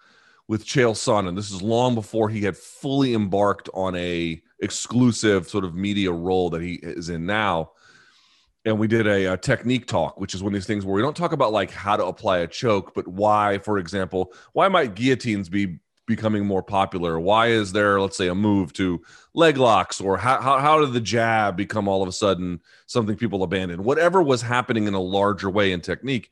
with Chael Sonnen. This is long before he had fully embarked on a exclusive sort of media role that he is in now and we did a, a, technique talk, which is one of these things where we don't talk about like how to apply a choke, but why, for example, why might guillotines be becoming more popular? Why is there, let's say, a move to leg locks, or how, how, how did the jab become all of a sudden something people abandon? Whatever was happening in a larger way in technique,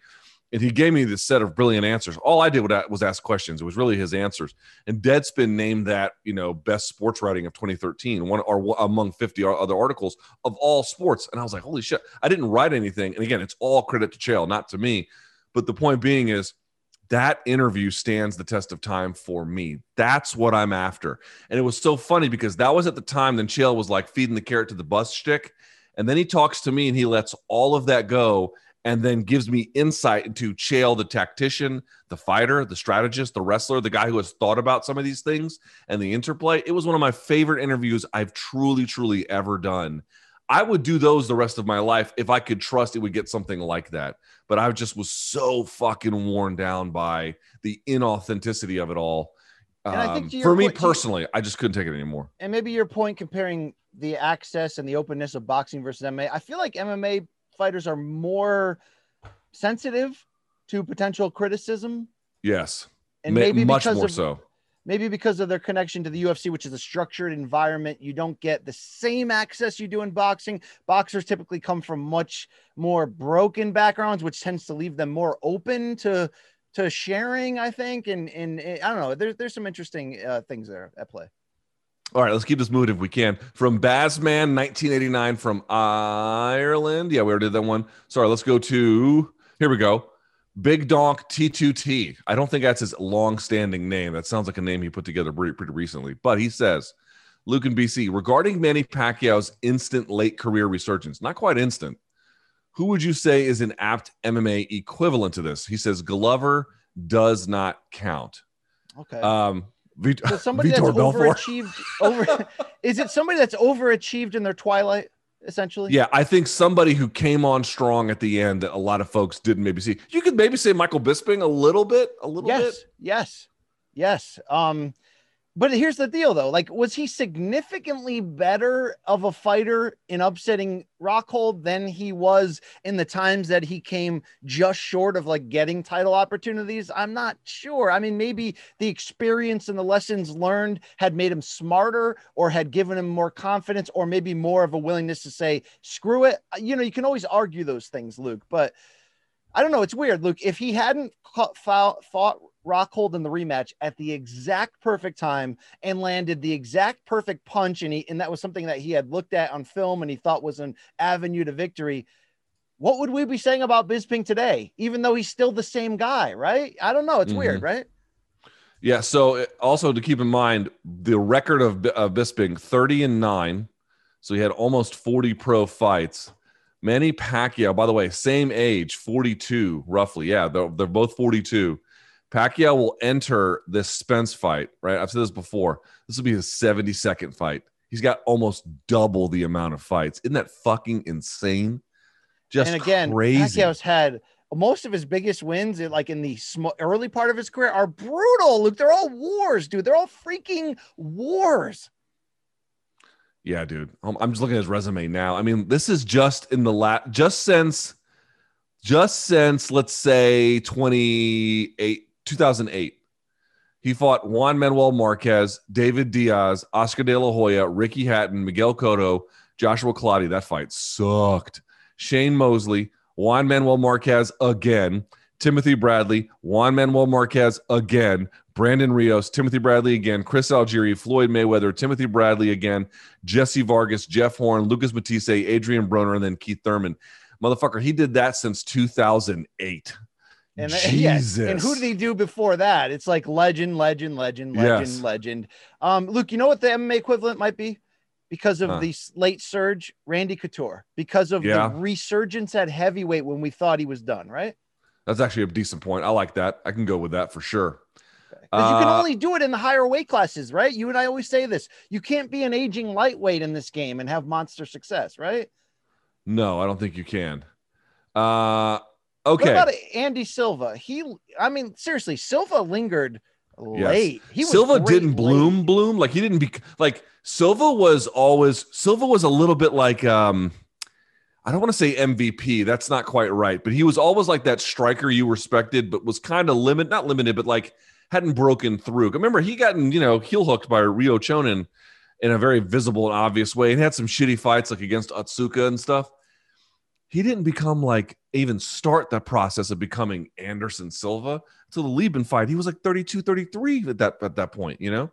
and he gave me this set of brilliant answers. All I did was ask questions. It was really his answers. And Deadspin named that, you know, best sports writing of 2013, one or among 50 other articles of all sports. And I was like, holy shit! I didn't write anything. And again, it's all credit to Chael, not to me. But the point being is that interview stands the test of time for me. That's what I'm after. And it was so funny because that was at the time then Chael was like feeding the carrot to the bus stick. And then he talks to me and he lets all of that go and then gives me insight into Chael, the tactician, the fighter, the strategist, the wrestler, the guy who has thought about some of these things and the interplay. It was one of my favorite interviews I've truly, truly ever done. I would do those the rest of my life if I could trust it would get something like that. But I just was so fucking worn down by the inauthenticity of it all. Um, for me point, personally, I just couldn't take it anymore. And maybe your point comparing the access and the openness of boxing versus MMA, I feel like MMA fighters are more sensitive to potential criticism. Yes. And maybe much more of, so. Maybe because of their connection to the UFC, which is a structured environment, you don't get the same access you do in boxing. Boxers typically come from much more broken backgrounds, which tends to leave them more open to to sharing. I think, and and, and I don't know. There's there's some interesting uh, things there at play. All right, let's keep this moving if we can. From Bazman, 1989, from Ireland. Yeah, we already did that one. Sorry, let's go to here we go. Big Donk T2T. I don't think that's his long-standing name. That sounds like a name he put together pretty, pretty recently. But he says, Luke and BC, regarding Manny Pacquiao's instant late career resurgence, not quite instant. Who would you say is an apt MMA equivalent to this? He says Glover does not count. Okay. Um, So somebody Vitor that's Belfort. overachieved over is it somebody that's overachieved in their twilight essentially? Yeah i think somebody who came on strong at the end that a lot of folks didn't maybe see. You could maybe say michael bisping a little bit a little yes, bit. yes yes. Um but here's the deal though like was he significantly better of a fighter in upsetting rockhold than he was in the times that he came just short of like getting title opportunities i'm not sure i mean maybe the experience and the lessons learned had made him smarter or had given him more confidence or maybe more of a willingness to say screw it uh, you know you can always argue those things luke but I don't know. It's weird, Luke. If he hadn't fought Rockhold in the rematch at the exact perfect time and landed the exact perfect punch. And he and that was something that he had looked at on film and he thought was an avenue to victory. What would we be saying about Bisping today, even though he's still the same guy, right? I don't know. It's mm-hmm. weird, right? Yeah. So uh, also to keep in mind the record of, of Bisping 30 and 9. So he had almost 40 pro fights. Manny Pacquiao, by the way, same age, 42 roughly. Yeah, they're, they're both 42. Pacquiao will enter this Spence fight, right? I've said this before. This will be his 72nd fight. He's got almost double the amount of fights. Isn't that fucking insane? Just and again, crazy. Pacquiao's had most of his biggest wins, eh, like in the sm- early part of his career, are brutal. Look, they're all wars, dude. They're all freaking wars. Yeah, dude. Um, I'm just looking at his resume now. I mean, this is just in the last, just since, just since let's say 28, 2008. He fought Juan Manuel Marquez, David Diaz, Oscar De La Hoya, Ricky Hatton, Miguel Cotto, Joshua Clottey. That fight sucked. Shane Mosley, Juan Manuel Marquez again, Timothy Bradley, Juan Manuel Marquez again, Brandon Rios, Timothy Bradley again, Chris Algieri, Floyd Mayweather, Timothy Bradley again, Jesse Vargas, Jeff Horn, Lucas Matthysse, Adrian Broner, and then Keith Thurman. Motherfucker, he did that since 2008. And Jesus. Yeah, and who did he do before that? It's like legend, legend, legend, legend, yes. legend. Um, Luke, you know what the MMA equivalent might be? Because of huh. the late surge, Randy Couture, because of yeah. the resurgence at heavyweight when we thought he was done, right? That's actually a decent point. I like that. I can go with that for sure. Because you can uh, only do it in the higher weight classes, right? You and I always say this. You can't be an aging lightweight in this game and have monster success, right? No, I don't think you can. Uh okay. What about Andy Silva? He I mean, seriously, Silva lingered late. Yes. He Silva didn't bloom, late. bloom. Like he didn't be like Silva was always Silva was a little bit like um I don't want to say MVP. That's not quite right, but he was always like that striker you respected, but was kind of limited, not limited, but like hadn't broken through. Remember, he gotten you know heel hooked by Ryo Chonan in a very visible and obvious way, and had some shitty fights like against Otsuka and stuff. He didn't become like even start that process of becoming Anderson Silva until the Leben fight. He was like 32, 33 at that at that point, you know.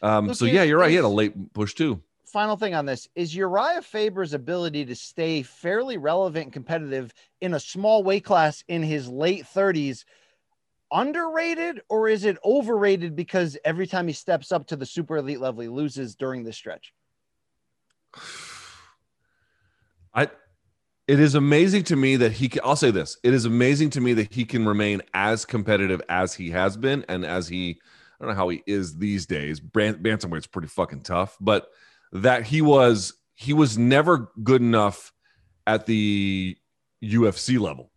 Um, so yeah, you're right. He had a late push too final thing on this is Uriah Faber's ability to stay fairly relevant and competitive in a small weight class in his late 30s underrated or is it overrated because every time he steps up to the super elite level he loses during this stretch i it is amazing to me that he can i'll say this it is amazing to me that he can remain as competitive as he has been and as he i don't know how he is these days bantamweight's pretty fucking tough but that he was he was never good enough at the UFC level,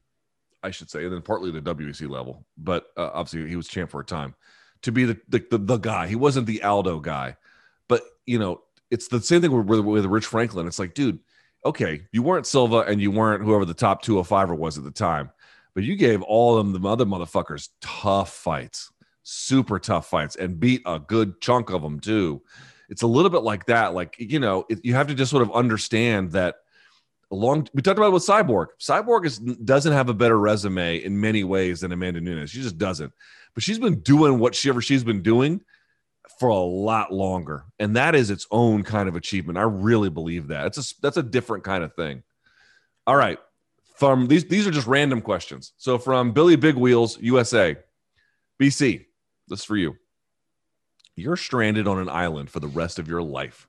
I should say, and then partly the WEC level. But uh, obviously, he was champ for a time to be the, the, the the guy. He wasn't the Aldo guy, but you know, it's the same thing with, with Rich Franklin. It's like, dude, okay, you weren't Silva and you weren't whoever the top 205er was at the time, but you gave all of them the other motherfuckers tough fights, super tough fights, and beat a good chunk of them too. It's a little bit like that. Like, you know, it, you have to just sort of understand that long we talked about it with cyborg. Cyborg is doesn't have a better resume in many ways than amanda nunes. She just doesn't. But she's been doing what she ever she's been doing for a lot longer and that is its own kind of achievement i really believe that it's a that's a different kind of thing all right from these these are just random questions so from billy big wheels usa bc this is for you you're stranded on an island for the rest of your life.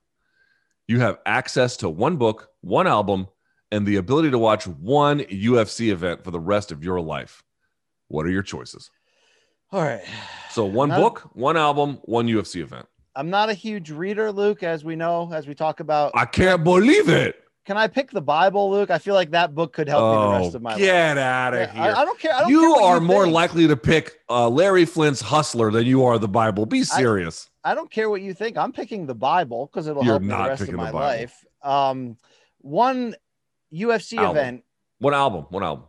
You have access to one book, one album, and the ability to watch one UFC event for the rest of your life. What are your choices? All right. So, one book, one album, one UFC event. I'm not a huge reader, Luke, as we know, as we talk about. I can't believe it. Can I pick the Bible, Luke? I feel like that book could help oh, me the rest of my get life. Get out of yeah, here. I, I, don't care. I don't you care are you more think. likely to pick uh, Larry Flynt's Hustler than you are the Bible. Be serious. I, I don't care what you think. I'm picking the Bible because it'll You're help me the rest of my life. Um, one UFC album. event. One album. One album.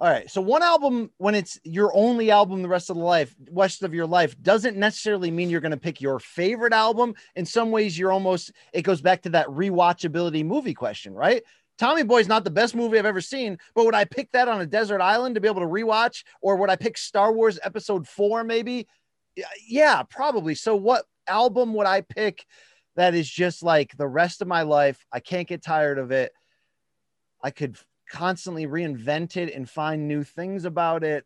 All right. So one album, when it's your only album the rest of the life, rest of your life, doesn't necessarily mean you're going to pick your favorite album. In some ways, you're almost it goes back to that rewatchability movie question, right? Tommy Boy's not the best movie I've ever seen, but would I pick that on a desert island to be able to rewatch, or would I pick Star Wars Episode Four? Maybe, yeah, probably. So, what album would I pick that is just like the rest of my life? I can't get tired of it. I could constantly reinvent it and find new things about it.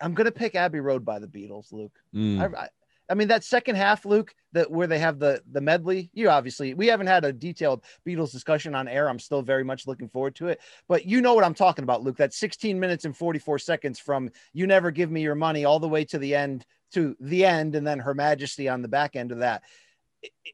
I'm gonna pick Abbey Road by the Beatles, Luke. Mm. I, I, I, mean that second half, Luke, that where they have the the medley. You obviously we haven't had a detailed Beatles discussion on air. I'm still very much looking forward to it. But you know what I'm talking about, Luke. That 16 minutes and 44 seconds from "You Never Give Me Your Money" all the way to the end to the end, and then Her Majesty on the back end of that.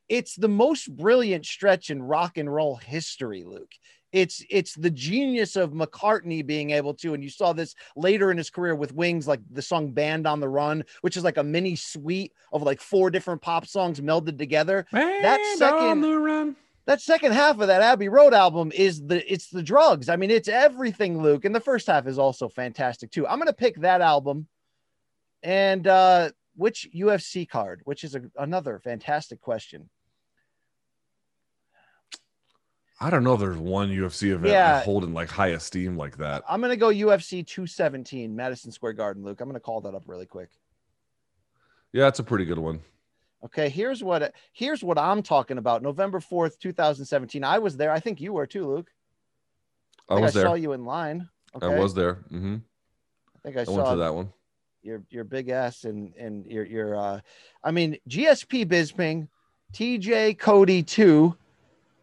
It's the most brilliant stretch in rock and roll history, Luke It's it's the genius of McCartney being able to, and you saw this later in his career with Wings, like the song "Band on the Run," which is like a mini suite of like four different pop songs melded together. Band that second, on the run that second half of that Abbey Road album is the it's the drugs. I mean, it's everything, Luke. And the first half is also fantastic too. I'm gonna pick that album. And uh which UFC card, which is a, another fantastic question. I don't know if there's one UFC event yeah. I hold in like high esteem like that. I'm gonna go UFC 217, Madison Square Garden, Luke. I'm gonna call that up really quick. Yeah, it's a pretty good one. Okay, here's what here's what I'm talking about. November 4th, 2017. I was there. I think you were too, Luke. I, I was I there. saw you in line. Okay. I was there. Mm-hmm. I think I, I saw went to that one. Your your big ass and and your your uh I mean GSP Bisping, TJ Cody 2,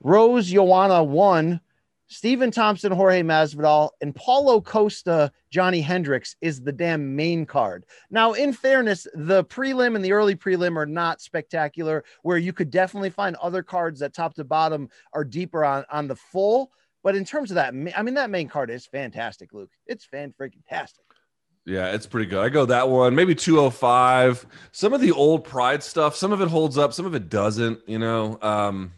Rose Joanna 1, Stephen Thompson, Jorge Masvidal, and Paulo Costa, Johnny Hendricks is the damn main card. Now, in fairness, the prelim and the early prelim are not spectacular, where you could definitely find other cards that top to bottom are deeper on, on the full. But in terms of that, I mean, that main card is fantastic, Luke. It's fan freaking tastic. Yeah, it's pretty good. I go that one, maybe 205. Some of the old pride stuff, some of it holds up, some of it doesn't, you know. Um,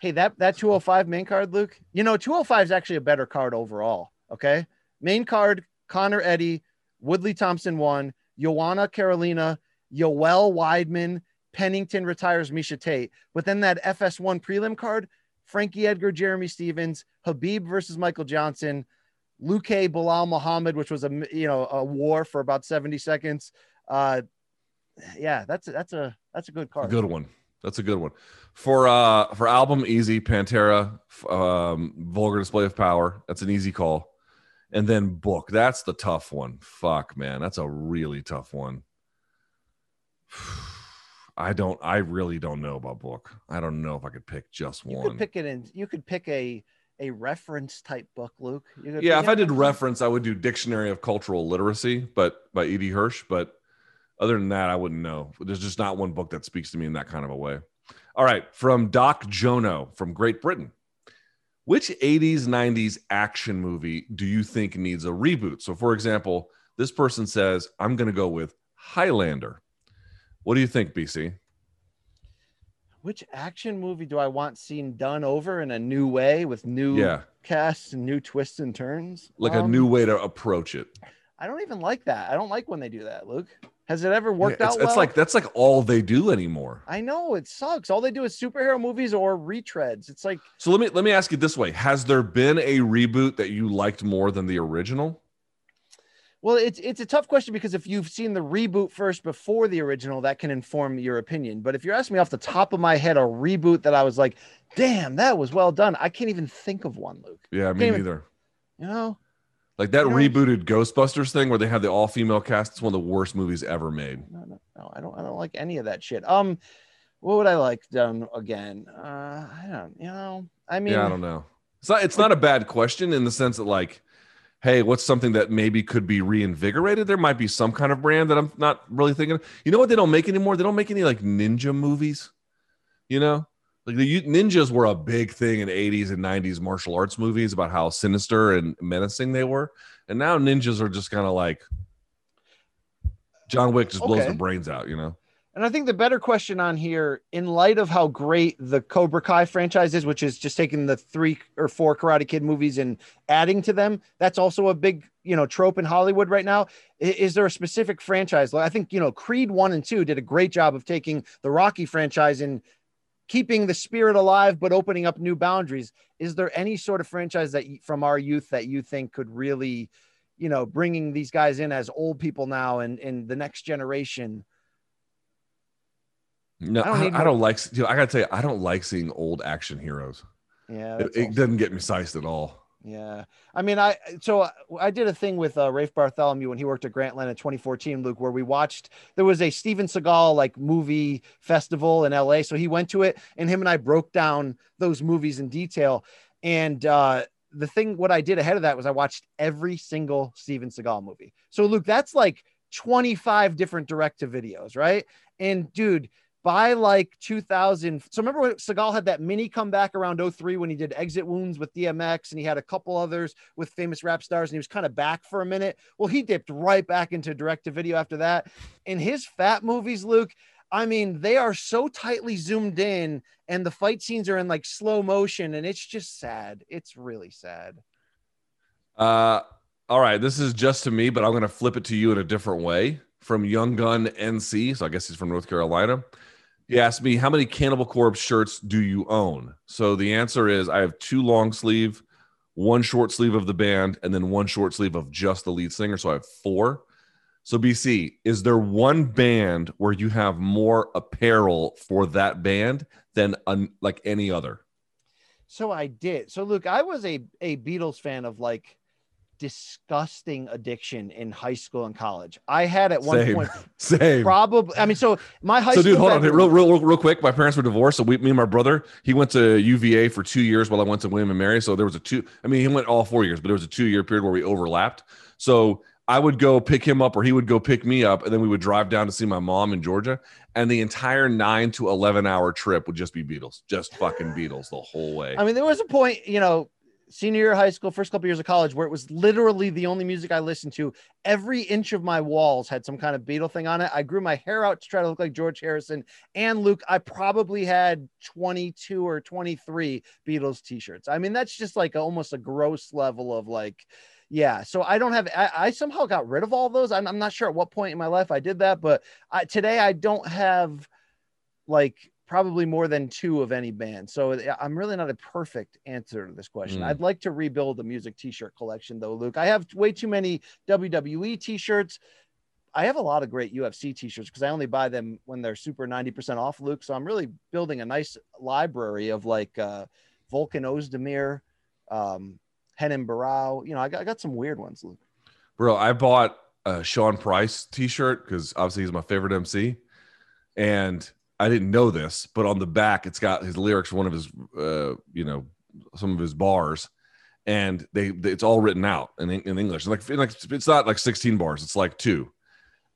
Hey, that that 205 main card, Luke. You know, 205 is actually a better card overall. Okay. Main card, Conor Eddie, Woodley Thompson won, Joanna Karolina, Yoel Weidman, Pennington retires Miesha Tate. But then that FS1 prelim card, Frankie Edgar, Jeremy Stephens, Khabib versus Michael Johnson, Luke Belal Muhammad, which was a you know a war for about 70 seconds. Uh yeah, that's a, that's a that's a good card. A good one. That's a good one. For uh for album easy Pantera um Vulgar Display of Power. That's an easy call. And then book. That's the tough one. Fuck, man. That's a really tough one. I don't I really don't know about book. I don't know if I could pick just one. You could pick it in you could pick a a reference type book, Luke. yeah, if I did reference, I would do Dictionary of Cultural Literacy, but by E.D. Hirsch. But other than that, I wouldn't know. There's just not one book that speaks to me in that kind of a way. All right, from Doc Jono from Great Britain. Which 80s, 90s action movie do you think needs a reboot? So, for example, this person says, I'm going to go with Highlander. What do you think, BC? Which action movie do I want seen done over in a new way with new yeah. casts and new twists and turns? Like um, a new way to approach it. I don't even like that. I don't like when they do that, Luke. Has it ever worked yeah, it's, out? Well? It's like that's like all they do anymore. I know it sucks. All they do is superhero movies or retreads. It's like so. Let me let me ask you this way: Has there been a reboot that you liked more than the original? Well, it's it's a tough question because if you've seen the reboot first before the original, that can inform your opinion. But if you're asking me off the top of my head, a reboot that I was like, "Damn, that was well done," I can't even think of one, Luke. Yeah, me neither. you know, like that rebooted Ghostbusters thing where they have the all female cast. It's one of the worst movies ever made. No, no, no, I don't. I don't like any of that shit. Um, what would I like done again? Uh, I don't. You know, I mean, yeah, I don't know. It's not. It's not a bad question in the sense that like, hey, what's something that maybe could be reinvigorated? There might be some kind of brand that I'm not really thinking. Of. You know what? They don't make anymore. They don't make any like ninja movies. You know, like the ninjas were a big thing in 80s and 90s martial arts movies about how sinister and menacing they were. And now ninjas are just kind of like john wick just blows okay. their brains out you know? And i think the better question on here in light of how great the cobra kai franchise is which is just taking the three or four karate kid movies and adding to them that's also a big you know trope in hollywood right now. Is there a specific franchise? I think you know creed 1 and 2 did a great job of taking the rocky franchise and keeping the spirit alive but opening up new boundaries. Is there any sort of franchise that from our youth that you think could really you know bringing these guys in as old people now and in the next generation? No i don't, I, I don't like know, i gotta tell you i don't like seeing old action heroes. Yeah it, it doesn't get me sized at all yeah. I mean, I, so uh, I did a thing with uh, Rafe Bartholomew when he worked at Grantland in 2014, Luke, where we watched, there was a Steven Seagal like movie festival in LA. So he went to it and him and I broke down those movies in detail. And, uh, the thing, what I did ahead of that was I watched every single Steven Seagal movie. So, Luke, that's like 25 different direct to videos, right? And dude, by like 2000. So remember when Seagal had that mini comeback around 03 when he did Exit Wounds with DMX and he had a couple others with famous rap stars and he was kind of back for a minute. Well, he dipped right back into direct to video after that. In his fat movies, Luke, I mean, they are so tightly zoomed in and the fight scenes are in like slow motion and it's just sad. It's really sad. Uh all right, this is just to me, but I'm going to flip it to you in a different way. From Young Gun NC, so I guess he's from North Carolina. He asked me, How many Cannibal Corpse shirts do you own? So the answer is I have two long sleeve, one short sleeve of the band, and then one short sleeve of just the lead singer. So I have four. So, BC, is there one band where you have more apparel for that band than un- like any other? So I did. So, Luke, I was a, a Beatles fan of like disgusting addiction in high school and college. I had at one same, point, same, probably. I mean, so my high. School. So, dude, hold on, real, real, real quick. My parents were divorced, so we, me and my brother, he went to UVA for two years while I went to William and Mary. So there was a two. I mean, he went all four years, but there was a two year period where we overlapped. So I would go pick him up, or he would go pick me up, and then we would drive down to see my mom in Georgia. And the entire nine to eleven hour trip would just be Beatles, just fucking Beatles the whole way. I mean, there was a point, you know, senior year of high school, first couple years of college, where it was literally the only music I listened to. Every inch of my walls had some kind of Beatle thing on it. I grew my hair out to try to look like George Harrison and Luke. I probably had 22 or 23 Beatles t-shirts. I mean, that's just like almost a gross level of like, yeah. So I don't have, I, I somehow got rid of all those. I'm, I'm, not sure at what point in my life I did that, but I, today I don't have like probably more than two of any band. So I'm really not a perfect answer to this question. Mm. I'd like to rebuild a music t-shirt collection though, Luke. I have way too many WWE t-shirts. I have a lot of great UFC t-shirts because I only buy them when they're super 90% off, Luke. So I'm really building a nice library of like uh Volkan Ozdemir, um, Renan Barão. You know, I got, I got some weird ones, Luke. Bro, I bought a Sean Price t-shirt because obviously he's my favorite MC. And I didn't know this, but on the back it's got his lyrics, one of his, uh, you know, some of his bars, and they, they it's all written out in, in English. Like, like it's not like 16 bars; it's like two,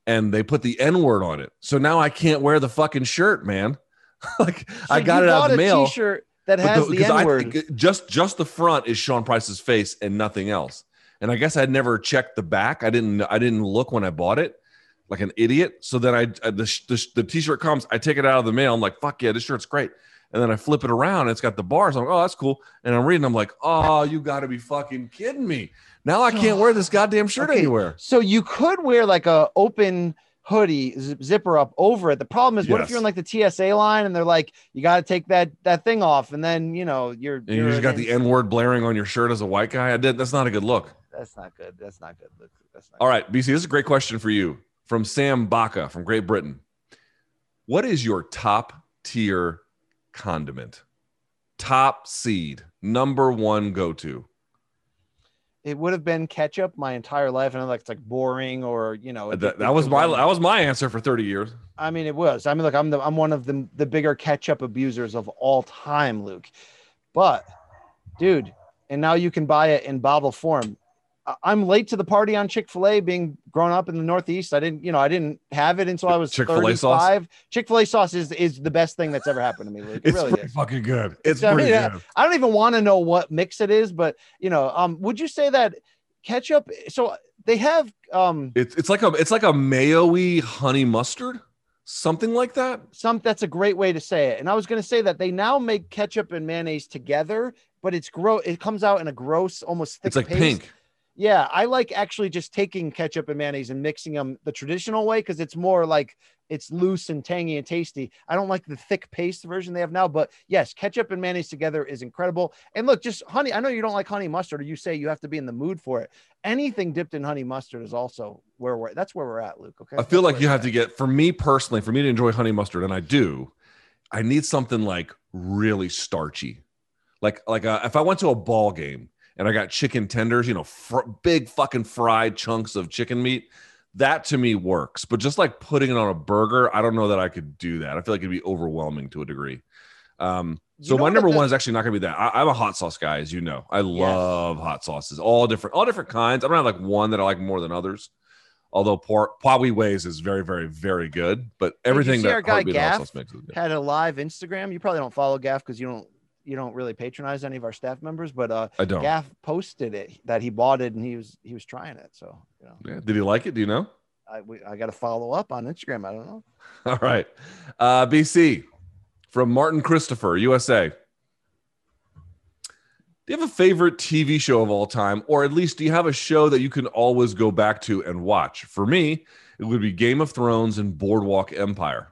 and they put the N word on it. So now I can't wear the fucking shirt, man. like so I got it out of the mail. T-shirt that has the, the N word. Just just the front is Sean Price's face and nothing else. And I guess I'd never checked the back. I didn't I didn't look when I bought it like an idiot. So then I, I the, the, the t-shirt comes, I take it out of the mail. I'm like, fuck yeah, this shirt's great. And then I flip it around, and it's got the bars. I'm like, oh, that's cool. And I'm reading, I'm like, oh, you got to be fucking kidding me. Now I can't wear this goddamn shirt okay. anywhere. So you could wear like a open hoodie zipper up over it. The problem is, what if you're in like the TSA line and they're like, you got to take that that thing off, and then you know you're and you're you just got the N word blaring on your shirt as a white guy. I did. That's not a good look. That's not good. That's not good. That's not All good. right, BC. This is a great question for you from Sam Baca from Great Britain. What is your top tier condiment? Top seed, number one go to. It would have been ketchup my entire life. And I'm like, it's like boring or you know. That, that was my that was my answer for 30 years. I mean, it was. I mean, look, I'm the I'm one of the the bigger ketchup abusers of all time, Luke. But dude, and now you can buy it in bottle form. I'm late to the party on Chick Fil A. Being grown up in the Northeast, I didn't, you know, I didn't have it until I was Chick Fil A sauce. Chick Fil A sauce is is the best thing that's ever happened to me. It it's really is. fucking good. It's I pretty mean, good. I don't even want to know what mix it is, but you know, um, would you say that ketchup? So they have um, it's it's like a it's like a mayo-y honey mustard something like that. Some that's a great way to say it. And I was going to say that they now make ketchup and mayonnaise together, but it's gross. It comes out in a gross, almost thick. It's like paste. pink. Yeah, I like actually just taking ketchup and mayonnaise and mixing them the traditional way because it's more like it's loose and tangy and tasty. I don't like the thick paste version they have now, but yes, ketchup and mayonnaise together is incredible. And look, just honey, I know you don't like honey mustard, or you say you have to be in the mood for it. Anything dipped in honey mustard is also where we're that's where we're at, Luke. Okay. I feel that's like you have at. to get for me personally, for me to enjoy honey mustard, and I do, I need something like really starchy. Like like uh, if I went to a ball game and I got chicken tenders, you know, fr- big fucking fried chunks of chicken meat. That to me works, but just like putting it on a burger, I don't know that I could do that. I feel like it'd be overwhelming to a degree. Um, so my number the- one is actually not gonna be that. I, am a hot sauce guy, as you know. I love yes. hot sauces, all different, all different kinds. I don't have like one that I like more than others. Although Pawi Ways is very, very, very good, but everything that our guy Gaff had a live Instagram. You probably don't follow Gaff because you don't you don't really patronize any of our staff members, but uh, I don't. Gaff posted it that he bought it and he was he was trying it. So you know. Yeah. Did he like it? Do you know? I I got to follow up on Instagram. I don't know. All right, uh, BC from Martin Christopher, USA. Do you have a favorite TV show of all time, or at least do you have a show that you can always go back to and watch? For me, it would be Game of Thrones and Boardwalk Empire.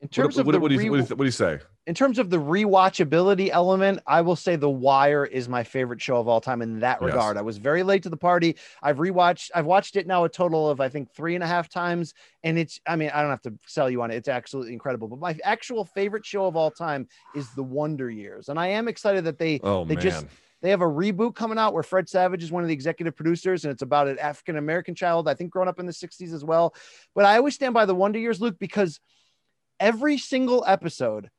In terms what, of what, what, do you, what, do you, say? In terms of the rewatchability element, I will say The Wire is my favorite show of all time in that regard. Yes. I was very late to the party. I've rewatched, I've watched it now a total of I think three and a half times, and it's. I mean, I don't have to sell you on it. It's absolutely incredible. But my actual favorite show of all time is The Wonder Years, and I am excited that they oh, they man. just they have a reboot coming out where Fred Savage is one of the executive producers, and it's about an African American child, I think, growing up in the 60s as well. But I always stand by the Wonder Years, Luke, because every single episode,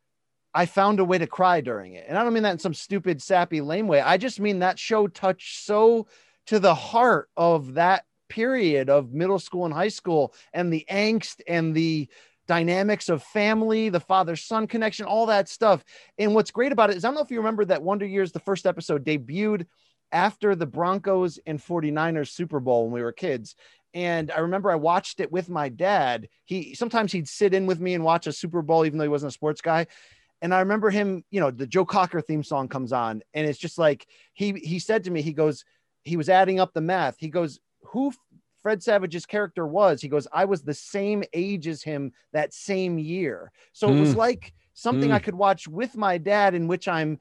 I found a way to cry during it. And I don't mean that in some stupid, sappy, lame way. I just mean that show touched so to the heart of that period of middle school and high school and the angst and the dynamics of family, the father son connection, all that stuff. And what's great about it is I don't know if you remember that Wonder Years, the first episode debuted after the Broncos and 49ers Super Bowl when we were kids. And I remember I watched it with my dad. He sometimes he'd sit in with me and watch a Super Bowl, even though he wasn't a sports guy. And I remember him, you know, the Joe Cocker theme song comes on, and it's just like he he said to me, he goes, he was adding up the math. He goes, who Fred Savage's character was. He goes, I was the same age as him that same year. So mm. it was hmm. like something mm. I could watch with my dad, in which I'm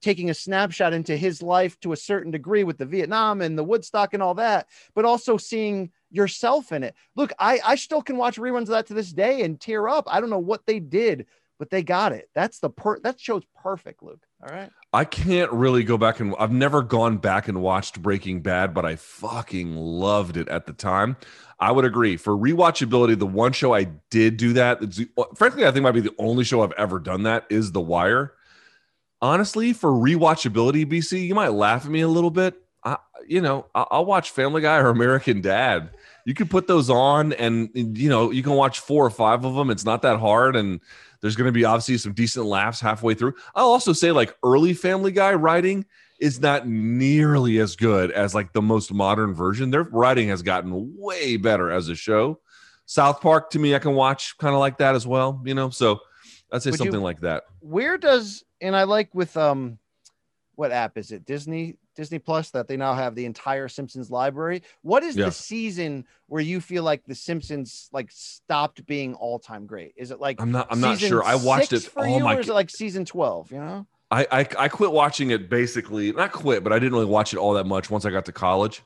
taking a snapshot into his life to a certain degree with the Vietnam and the Woodstock and all that, but also seeing yourself in it. Look, I, I still can watch reruns of that to this day and tear up. I don't know what they did, but they got it. That's the per that show's perfect, Luke. All right. I can't really go back and I've never gone back and watched Breaking Bad, but I fucking loved it at the time. I would agree. For rewatchability, the one show I did do that, frankly, I think might be the only show I've ever done that is The Wire honestly, for rewatchability, BC, you might laugh at me a little bit. I, you know, I'll watch Family Guy or American Dad. You can put those on, and you know, you can watch four or five of them. It's not that hard, and there's going to be obviously some decent laughs halfway through. I'll also say, like early Family Guy writing is not nearly as good as like the most modern version. Their writing has gotten way better as a show. South Park to me, I can watch kind of like that as well. You know, so I'd say Would something you, like that. Where does and I like with um, what app is it? Disney Disney Plus that they now have the entire Simpsons library. What is yeah. the season where you feel like the Simpsons like stopped being all time great? Is it like I'm not I'm not sure. I watched it for you, my or is it like season twelve? You know. I, I I quit watching it basically not quit, but I didn't really watch it all that much once I got to college.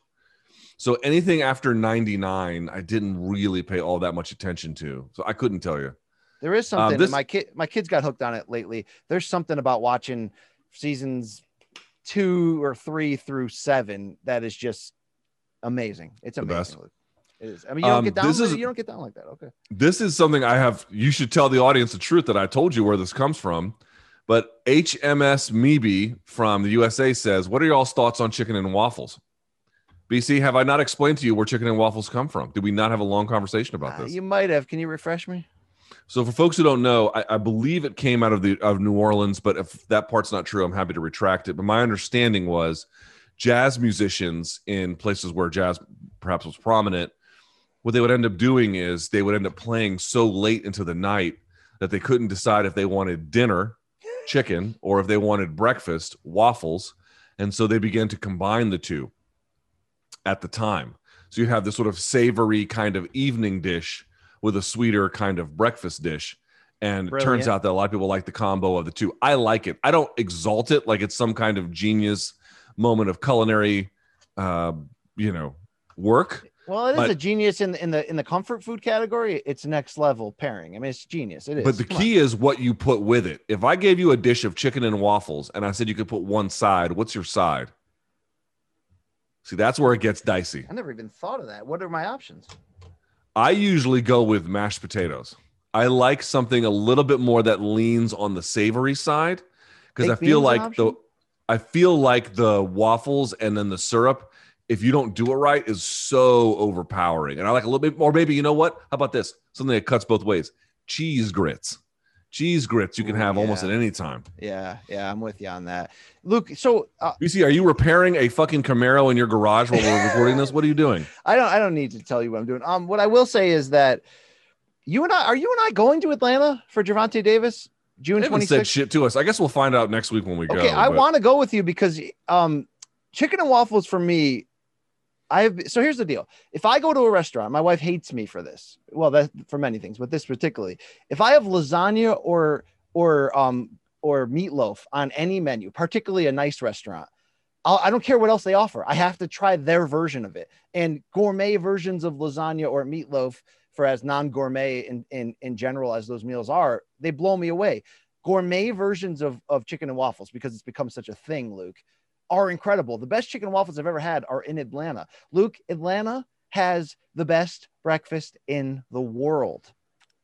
So anything after 99, I didn't really pay all that much attention to. So I couldn't tell you. There is um, something. Um, this, my kid, my kids got hooked on it lately. There's something about watching seasons two or three through seven that is just amazing. It's amazing. It is. I mean, you don't um, get down. This is, you don't get down like that. Okay. This is something I have. You should tell the audience the truth that I told you where this comes from. But HMS Meebe from the USA says, "What are y'all's thoughts on chicken and waffles?" BC, have I not explained to you where chicken and waffles come from? Did we not have a long conversation about uh, this? you might have. Can you refresh me? So for folks who don't know, I, I, believe it came out of the of New Orleans, but if that part's not true, I'm happy to retract it. But my understanding was jazz musicians in places where jazz perhaps was prominent, what they would end up doing is they would end up playing so late into the night that they couldn't decide if they wanted dinner, chicken, or if they wanted breakfast, waffles. And so they began to combine the two at the time. So you have this sort of savory kind of evening dish with a sweeter kind of breakfast dish. And it turns out that a lot of people like the combo of the two. I like it. I don't exalt it like it's some kind of genius moment of culinary, uh, you know, work. Well, it is but, a genius in the in the in the comfort food category. It's next level pairing. I mean, it's genius. It is. But the Come key on. is what you put with it. If I gave you a dish of chicken and waffles, and I said you could put one side, what's your side? See, that's where it gets dicey. I never even thought of that. What are my options? I usually go with mashed potatoes. I like something a little bit more that leans on the savory side because I feel like the I feel like the waffles and then the syrup if you don't do it right, is so overpowering. And I like a little bit more. Maybe you know what? How about this? Something that cuts both ways. Cheese grits cheese grits you can have yeah. almost at any time. Yeah, yeah, I'm with you on that. Luke, so uh, see, are you repairing a fucking Camaro in your garage while we're recording this? What are you doing? I don't I don't need to tell you what I'm doing. Um what I will say is that you and I are you and I going to Atlanta for Gervonta Davis? June 26th? said shit to us. I guess we'll find out next week when we okay, go. Okay, I want to go with you because um chicken and waffles for me I have so here's the deal. If I go to a restaurant, my wife hates me for this. Well, that for many things, but this particularly. If I have lasagna or or um or meatloaf on any menu, particularly a nice restaurant, I'll, I do not care what else they offer. I have to try their version of it. And gourmet versions of lasagna or meatloaf, for as non-gourmet in, in in general as those meals are, they blow me away. Gourmet versions of of chicken and waffles because it's become such a thing, Luke are incredible. The best chicken and waffles I've ever had are in Atlanta. Luke, Atlanta has the best breakfast in the world.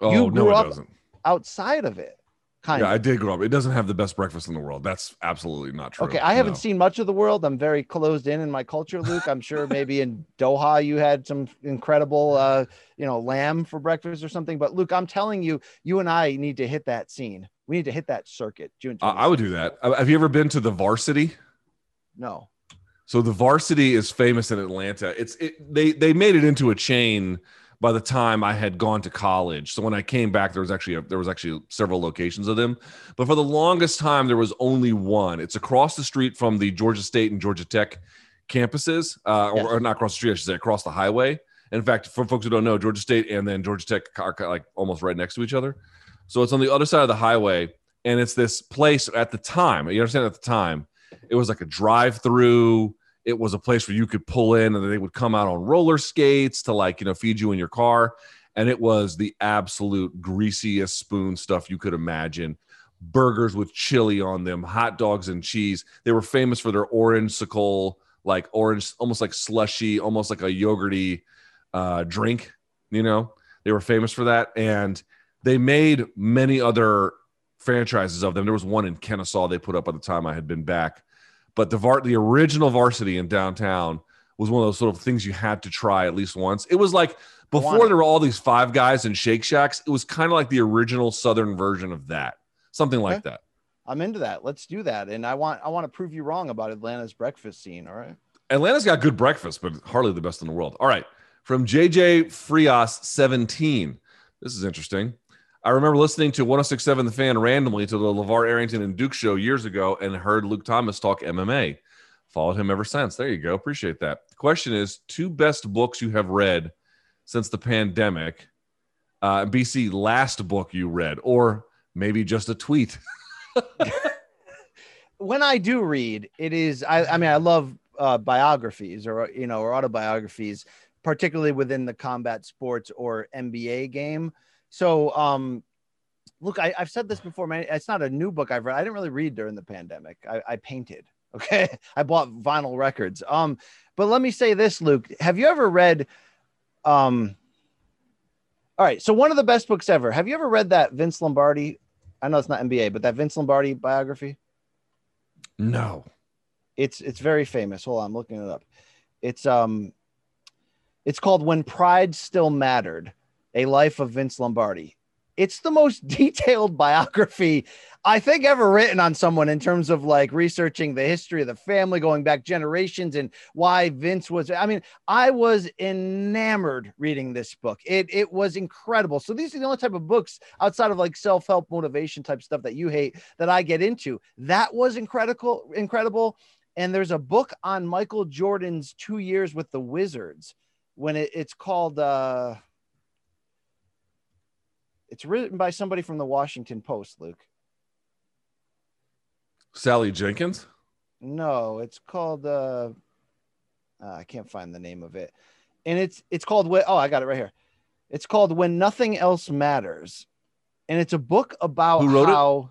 Oh, you grew no, up doesn't. outside of it. Kind yeah, of. I did grow up. It doesn't have the best breakfast in the world. That's absolutely not true. Okay, I haven't no. seen much of the world. I'm very closed in in my culture, Luke. I'm sure maybe in Doha you had some incredible, uh, you know, lamb for breakfast or something. But Luke, I'm telling you, you and I need to hit that scene. We need to hit that circuit. June. Uh, I would do that. Have you ever been to the Varsity? No. So the varsity is famous in Atlanta. It's it, they they made it into a chain by the time I had gone to college. So when I came back, there was actually a, there was actually several locations of them, but for the longest time there was only one. It's across the street from the Georgia State and Georgia Tech campuses, uh, yes. or, or, not across the street, I should say, across the highway. In fact, for folks who don't know, Georgia State and then Georgia Tech are like almost right next to each other. So it's on the other side of the highway, and it's this place at the time. You understand at the time it was like a drive through. It was a place where you could pull in and they would come out on roller skates to like, you know, feed you in your car. And it was the absolute greasiest spoon stuff you could imagine. Burgers with chili on them, hot dogs and cheese. They were famous for their orange sickle, like orange, almost like slushy, almost like a yogurty uh, drink. You know, they were famous for that. And they made many other franchises of them. There was one in Kennesaw they put up by the time I had been back but the var- the original varsity in downtown was one of those sort of things you had to try at least once. It was like before there were all these five guys and Shake Shacks. It was kind of like the original Southern version of that, something like okay. that. I'm into that. Let's do that. And I want I want to prove you wrong about Atlanta's breakfast scene. All right. Atlanta's got good breakfast, but hardly the best in the world. All right. From JJ Frias 17. This is interesting. I remember listening to 1067 The Fan randomly to the LaVar Arrington and Duke show years ago and heard Luke Thomas talk MMA. Followed him ever since. There you go. Appreciate that. The question is two best books you have read since the pandemic. Uh, BC, last book you read, or maybe just a tweet. when I do read, it is, I, I mean, I love uh, biographies or, you know, or autobiographies, particularly within the combat sports or NBA game so, um, look, I, have said this before, man. It's not a new book I've read. I didn't really read during the pandemic. I, I painted. Okay, I bought vinyl records. Um, but let me say this, Luke. Have you ever read? Um, all right. So one of the best books ever. Have you ever read that Vince Lombardi? I know it's not NBA, but that Vince Lombardi biography. No. It's it's very famous. Hold on, I'm looking it up. It's um, it's called When Pride Still Mattered a Life of Vince Lombardi. It's the most detailed biography I think ever written on someone in terms of like researching the history of the family going back generations and why Vince was. I mean, I was enamored reading this book. It it was incredible. So these are the only type of books outside of like self-help motivation type stuff that you hate that I get into. That was incredible, incredible. And there's a book on Michael Jordan's two years with the Wizards when it, it's called uh it's written by somebody from the Washington Post, Luke. Sally Jenkins? No, it's called uh, uh I can't find the name of it. And it's it's called when oh, I got it right here. It's called When Nothing Else Matters. And it's a book about Who wrote how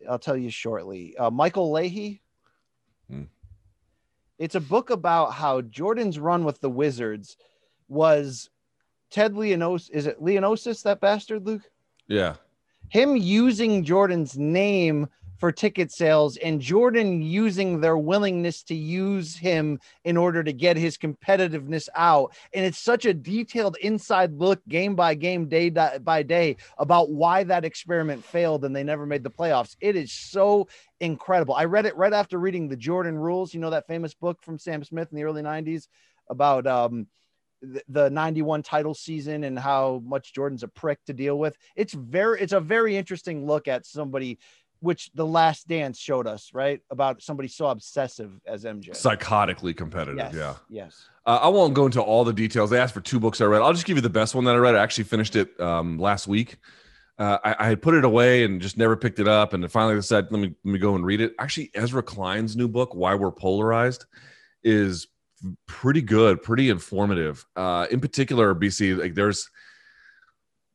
it? I'll tell you shortly. Uh, Michael Leahy. Hmm. It's a book about how Jordan's run with the Wizards was Ted Leonos is it Leonosis that bastard Luke? Yeah. Him using Jordan's name for ticket sales and Jordan using their willingness to use him in order to get his competitiveness out. And it's such a detailed inside look, game by game, day by day, about why that experiment failed and they never made the playoffs. It is so incredible. I read it right after reading the Jordan Rules, you know, that famous book from Sam Smith in the early 90s about, um, the 91 title season and how much Jordan's a prick to deal with. It's very it's a very interesting look at somebody which the last dance showed us, right? About somebody so obsessive as MJ. Psychotically competitive. Yes, yeah. Yes. Uh, I won't go into all the details. They asked for two books I read. I'll just give you the best one that I read. I actually finished it um, last week. Uh, I, I, had put it away and just never picked it up. And finally said, let me, let me go and read it. Actually, Ezra Klein's new book, Why We're Polarized, is pretty good, pretty informative. Uh, in particular, BC, like there's,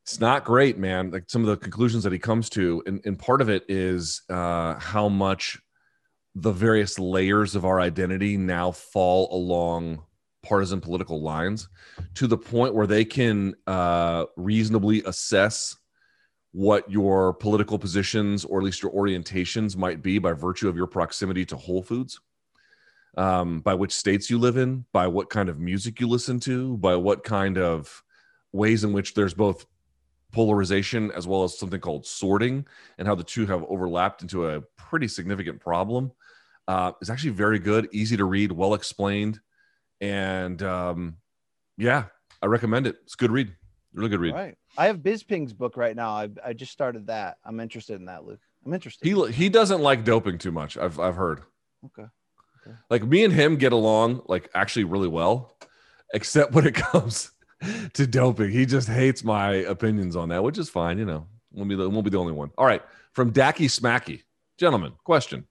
it's not great, man. Like some of the conclusions that he comes to, and, and part of it is uh, how much the various layers of our identity now fall along partisan political lines to the point where they can uh, reasonably assess what your political positions or at least your orientations might be by virtue of your proximity to Whole Foods um, by which states you live in, by what kind of music you listen to, by what kind of ways in which there's both polarization as well as something called sorting, and how the two have overlapped into a pretty significant problem. Uh, is actually very good, easy to read, well explained, and um, yeah, I recommend it. It's a good read, really good read. All right, I have Bisping's book right now. I, I just started that. I'm interested in that, Luke. I'm interested. He he doesn't like doping too much. I've I've heard. Okay. Like me and him get along like actually really well, except when it comes to doping. He just hates my opinions on that, which is fine. You know, won't be the, won't be the only one. All right, from Dacky Smacky, gentlemen, question.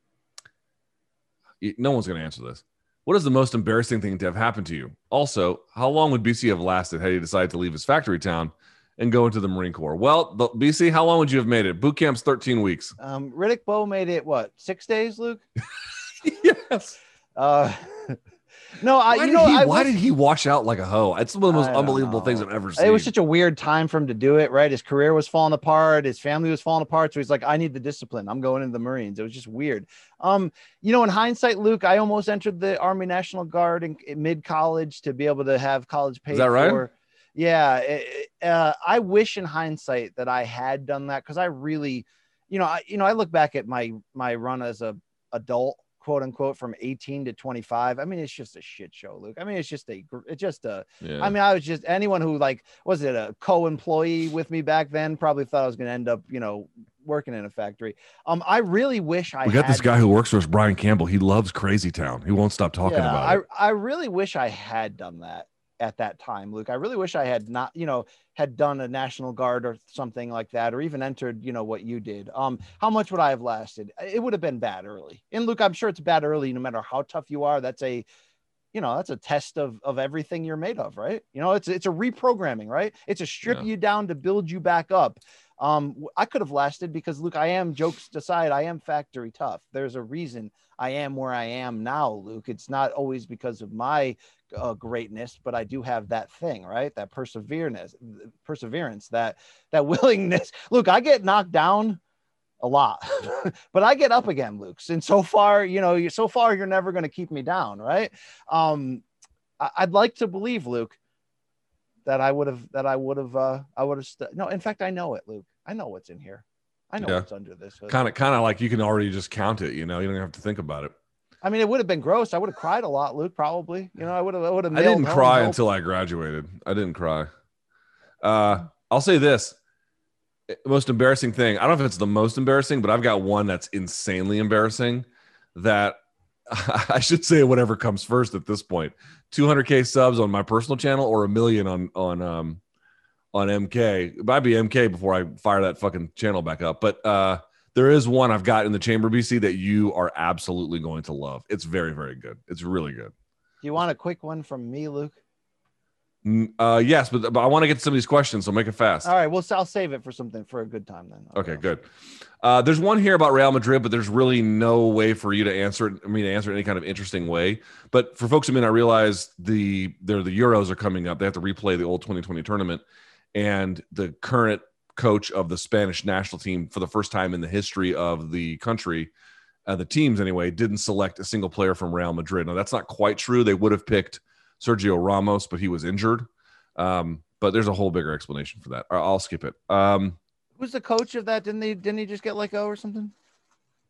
No one's going to answer this. What is the most embarrassing thing to have happened to you? Also, how long would BC have lasted had he decided to leave his factory town and go into the Marine Corps? Well, the, BC, how long would you have made it? Boot camp's 13 weeks. Um, Riddick Bowe made it what, six days, Luke? yes. Uh, no, I. Why you know, he, I why did he wash out like a hoe? It's one of the most unbelievable know. things I've ever seen. It was such a weird time for him to do it. Right, his career was falling apart. His family was falling apart. So he's like, I need the discipline. I'm going into the Marines. It was just weird. Um, you know, in hindsight, Luke, I almost entered the Army National Guard in, in mid college to be able to have college paid. Is that right? For. Yeah, it, uh, I wish in hindsight that I had done that because I really, you know, I, you know, I look back at my my run as a adult quote unquote from 18 to 25 i mean it's just a shit show luke. I mean it's just a it's just a yeah. I mean i was just anyone who like was it a co-employee with me back then probably thought i was going to end up you know working in a factory. Um i really wish i we got this guy who works for us brian campbell. He loves crazy town. He won't stop talking yeah, about it. I, I really wish i had done that at that time, Luke. I really wish I had not, you know, had done a National Guard or something like that, or even entered, you know, what you did. Um, how much would I have lasted? It would have been bad early. And Luke, I'm sure it's bad early, no matter how tough you are. That's a, you know, that's a test of of everything you're made of, right? You know, it's it's a reprogramming, right? It's a strip yeah. you down to build you back up. Um, I could have lasted because Luke, I am jokes aside, I am factory tough. There's a reason I am where I am now, Luke. It's not always because of my uh, greatness, but I do have that thing, right? That perseverance, perseverance, that that willingness. Look, I get knocked down a lot, but I get up again, Luke. And so far, you know, so far you're never going to keep me down, right? Um, I, would like to believe, Luke, that I would have, that I would have, uh, I would have. St- no, in fact, I know it, Luke. I know what's in here. I know yeah. what's under this. Kind of, kind of like you can already just count it. You know, you don't have to think about it. I mean, it would have been gross. I would have cried a lot, Luke. Probably. You know, I would have. I would have. I didn't cry until I graduated. I didn't cry. Uh, I'll say this: most embarrassing thing. I don't know if it's the most embarrassing, but I've got one that's insanely embarrassing. That I should say whatever comes first at this point. 200k subs on my personal channel or a million on on um on MK. It might be MK before I fire that fucking channel back up. But uh there is one I've got in the chamber BC that you are absolutely going to love. It's very, very good. It's really good. Do you want a quick one from me, Luke? Uh, yes, but, but I want to get to some of these questions, so make it fast. All right, well, I'll save it for something for a good time then. Okay, good. Uh, there's one here about Real Madrid, but there's really no way for you to answer it. I mean, to answer it any kind of interesting way. But for folks who may not realize, the they're the Euros are coming up. They have to replay the old 2020 tournament, and the current coach of the Spanish national team for the first time in the history of the country. Uh, the teams, anyway, didn't select a single player from Real Madrid. Now, that's not quite true. They would have picked Sergio Ramos, but he was injured. Um, but there's a whole bigger explanation for that. I'll skip it. Um, Who's the coach of that? Didn't they? Didn't he just get let go or something?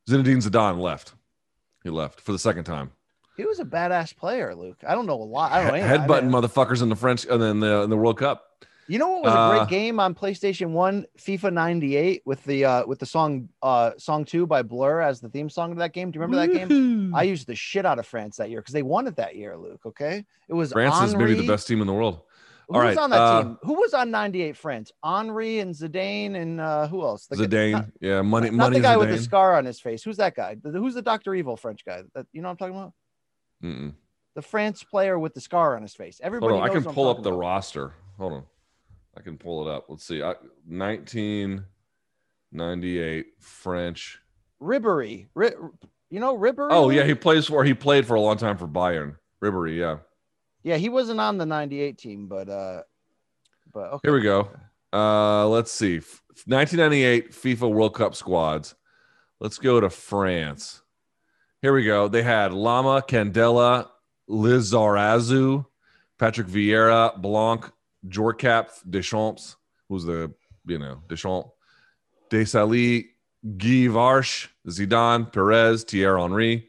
Zinedine Zidane left. He left for the second time. He was a badass player, Luke. I don't know a lot. I don't know. Headbutting motherfuckers in the French and then the in the World Cup. You know what was a great uh, game on PlayStation One, FIFA '98, with the uh, with the song uh, "Song Two by Blur as the theme song to that game. Do you remember that game? I used the shit out of France that year because they won it that year, Luke. Okay, it was France Henry. is maybe the best team in the world. Who All was right, on that uh, team? Who was on '98 France? Henry and Zidane and uh, who else? The, Zidane, not, yeah, money, not money. the guy Zidane. with the scar on his face. Who's that guy? Who's the Doctor Evil French guy? That you know what I'm talking about? Mm-mm. The France player with the scar on his face. Everybody. Hold on, I can pull up the about. roster. Hold on, I can pull it up. Let's see. I, 1998 French. Ribery. Ri- you know Ribery. Oh yeah, he plays for. He played for a long time for Bayern. Ribery, yeah. Yeah, he wasn't on the 98 team, but uh but okay. Here we go. Uh let's see. 1998 FIFA World Cup squads. Let's go to France. Here we go. They had Lama, Candela, Lizarazu, Patrick Vieira, Blanc, Djorkaeff, Deschamps, who's the, you know, Deschamps, Desailly, Guivarc'h, Zidane, Pires, Thierry Henry,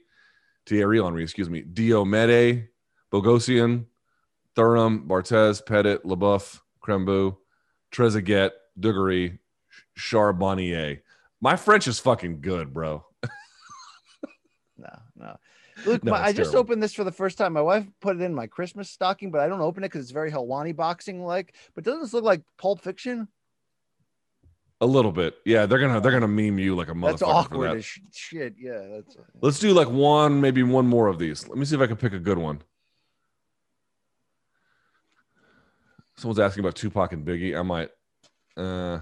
Thierry Henry, excuse me, Diomede, Boghossian, Thuram, Barthez, Petit, Leboeuf, Karembeu, Trezeguet, Dugarry, Charbonnier. My French is fucking good, bro. Luke, no, my, I just opened this for the first time. My wife put it in my Christmas stocking, but I don't open it because it's very Helwani boxing like. But doesn't this look like Pulp Fiction? A little bit, yeah. They're gonna they're gonna meme you like a motherfucker. That's awkward that. as shit. Yeah, that's. Let's do like one, maybe one more of these. Let me see if I can pick a good one. Someone's asking about Tupac and Biggie. I might. Uh,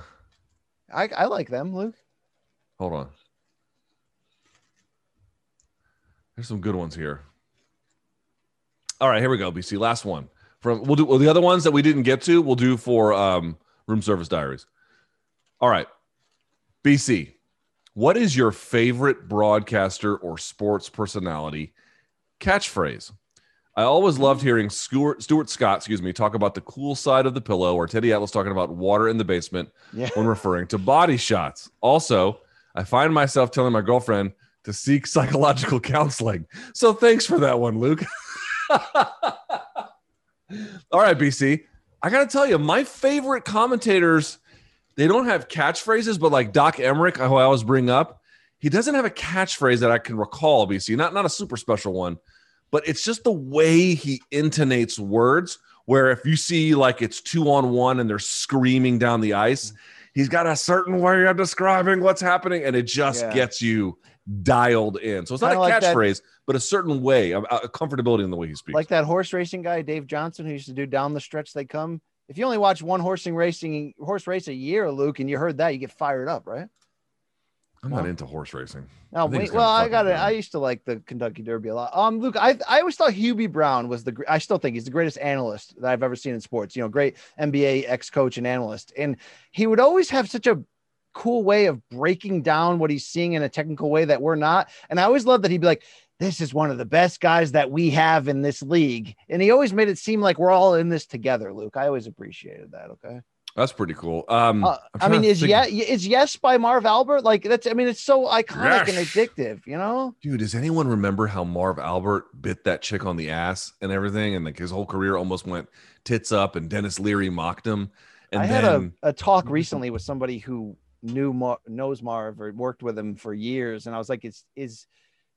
I I like them, Luke. Hold on. There's some good ones here. All right, here we go. BC, last one from we'll do well, the other ones that we didn't get to. We'll do for um, room service diaries. All right, BC, what is your favorite broadcaster or sports personality catchphrase? I always loved hearing Stuart, Stuart Scott, excuse me, talk about the cool side of the pillow, or Teddy Atlas talking about water in the basement yeah. when referring to body shots. Also, I find myself telling my girlfriend to seek psychological counseling. So thanks for that one, Luke. All right, BC. I got to tell you, my favorite commentators, they don't have catchphrases, but like Doc Emrick, who I always bring up, he doesn't have a catchphrase that I can recall, BC, not, not a super special one but it's just the way he intonates words. Where if you see like it's two on one and they're screaming down the ice, he's got a certain way of describing what's happening, and it just yeah. gets you dialed in. So it's not Kinda a catchphrase, like but a certain way, a, a, comfortability in the way he speaks. Like that horse racing guy, Dave Johnson, who used to do down the stretch they come. If you only watch one horsing racing horse race a year, Luke, and you heard that, you get fired up, right? I'm not into horse racing. Oh, wait, well, I got it. I used to like the Kentucky Derby a lot. Um, Luke, I I always thought Hubie Brown was the. I still think he's the greatest analyst that I've ever seen in sports. You know, great NBA ex coach and analyst, and he would always have such a cool way of breaking down what he's seeing in a technical way that we're not. And I always love that he'd be like, "This is one of the best guys that we have in this league," and he always made it seem like we're all in this together. Luke, I always appreciated that. Okay. That's pretty cool. Um, uh, I mean, is yeah, is yes by Marv Albert like that's? I mean, it's so iconic yes. and addictive, you know. Dude, does anyone remember how Marv Albert bit that chick on the ass and everything, and like his whole career almost went tits up, and Denis Leary mocked him. And I then... had a, a talk recently with somebody who knew Mar- knows Marv or worked with him for years, and I was like, "Is is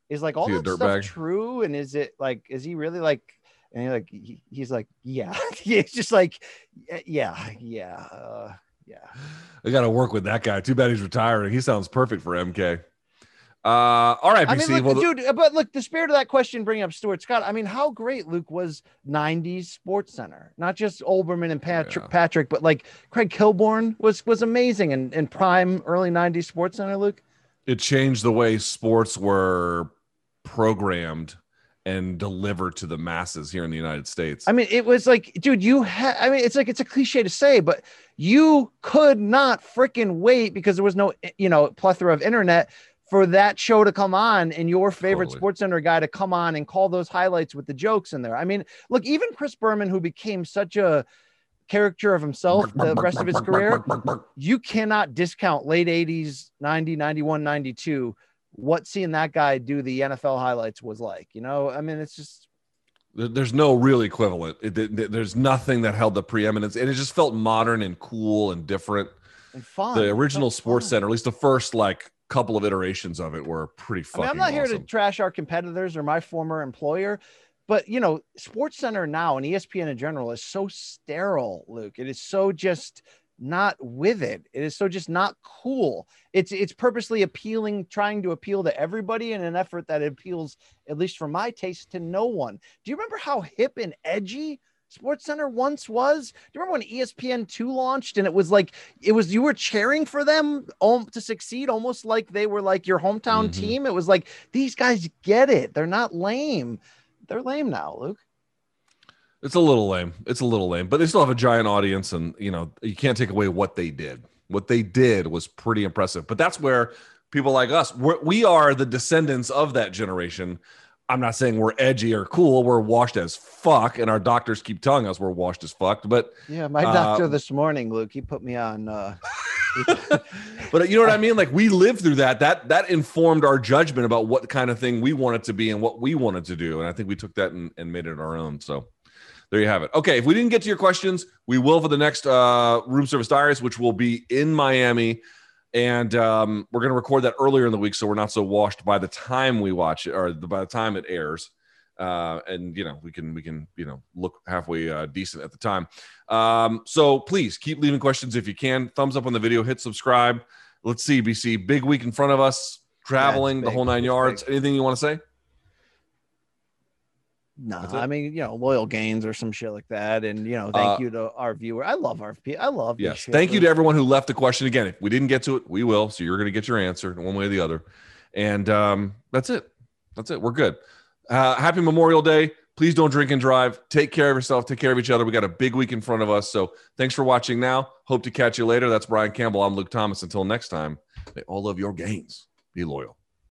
is like all that stuff bag? true? And is it like is he really like?" and you're like he, he's like yeah it's just like yeah yeah uh, yeah i gotta work with that guy too bad he's retiring he sounds perfect for mk uh all right BC. I mean, look, well, dude but look the spirit of that question bringing up stuart scott i mean how great luke was 90s sports center not just olbermann and patrick yeah. patrick but like craig kilborn was was amazing and in, in prime early 90s sports center luke it changed the way sports were programmed and delivered to the masses here in the United States. I mean, it was like, dude, you had, I mean, it's like, it's a cliche to say, but you could not freaking wait because there was no, you know, plethora of internet for that show to come on and your favorite totally. sports center guy to come on and call those highlights with the jokes in there. I mean, look, even Chris Berman, who became such a character of himself the rest of his career, you cannot discount late 80s, 90, 91, 92 what seeing that guy do the NFL highlights was like. You know, I mean, it's just there's no real equivalent. It, it, there's nothing that held the preeminence, and it just felt modern and cool and different. And fun. The original Sports fun. Center, at least the first like couple of iterations of it, were pretty fun. I mean, I'm not awesome. here to trash our competitors or my former employer, but you know, Sports Center now and ESPN in general is so sterile, Luke. It is so just not with it. It is so just not cool. It's it's purposely appealing, trying to appeal to everybody in an effort that appeals, at least for my taste, to no one. Do you remember how hip and edgy Sports Center once was? Do you remember when ESPN two launched and it was like it was you were cheering for them to succeed, almost like they were like your hometown mm-hmm. team. It was like these guys get it. They're not lame. They're lame now, Luke. It's a little lame. It's a little lame, but they still have a giant audience, and you know you can't take away what they did. What they did was pretty impressive. But that's where people like us, we're, we are the descendants of that generation. I'm not saying we're edgy or cool. We're washed as fuck, and our doctors keep telling us we're washed as fuck. But yeah, my doctor uh, this morning, Luke, he put me on. Uh, but you know what I mean? Like we lived through that. That that informed our judgment about what kind of thing we wanted to be and what we wanted to do. And I think we took that and, and made it our own. So there you have it. Okay, if we didn't get to your questions, we will for the next uh, room service diaries, which will be in Miami, and um, we're going to record that earlier in the week, so we're not so washed by the time we watch it or by the time it airs. Uh, and you know we can we can you know look halfway uh, decent at the time. Um, so please keep leaving questions if you can. Thumbs up on the video, hit subscribe. Let's see, BC, big week in front of us, traveling yeah, the whole nine yards. Big. Anything you want to say? No, I mean, you know, loyal gains or some shit like that. And, you know, thank uh, you to our viewer. I love our, I love Yes. Thank you to everyone who left the question. Again, if we didn't get to it, we will. So you're going to get your answer one way or the other. And um, that's it. That's it. We're good. Uh, happy Memorial Day. Please don't drink and drive. Take care of yourself. Take care of each other. We got a big week in front of us. So thanks for watching now. Hope to catch you later. That's Brian Campbell. I'm Luke Thomas. Until next time, may all of your gains be loyal.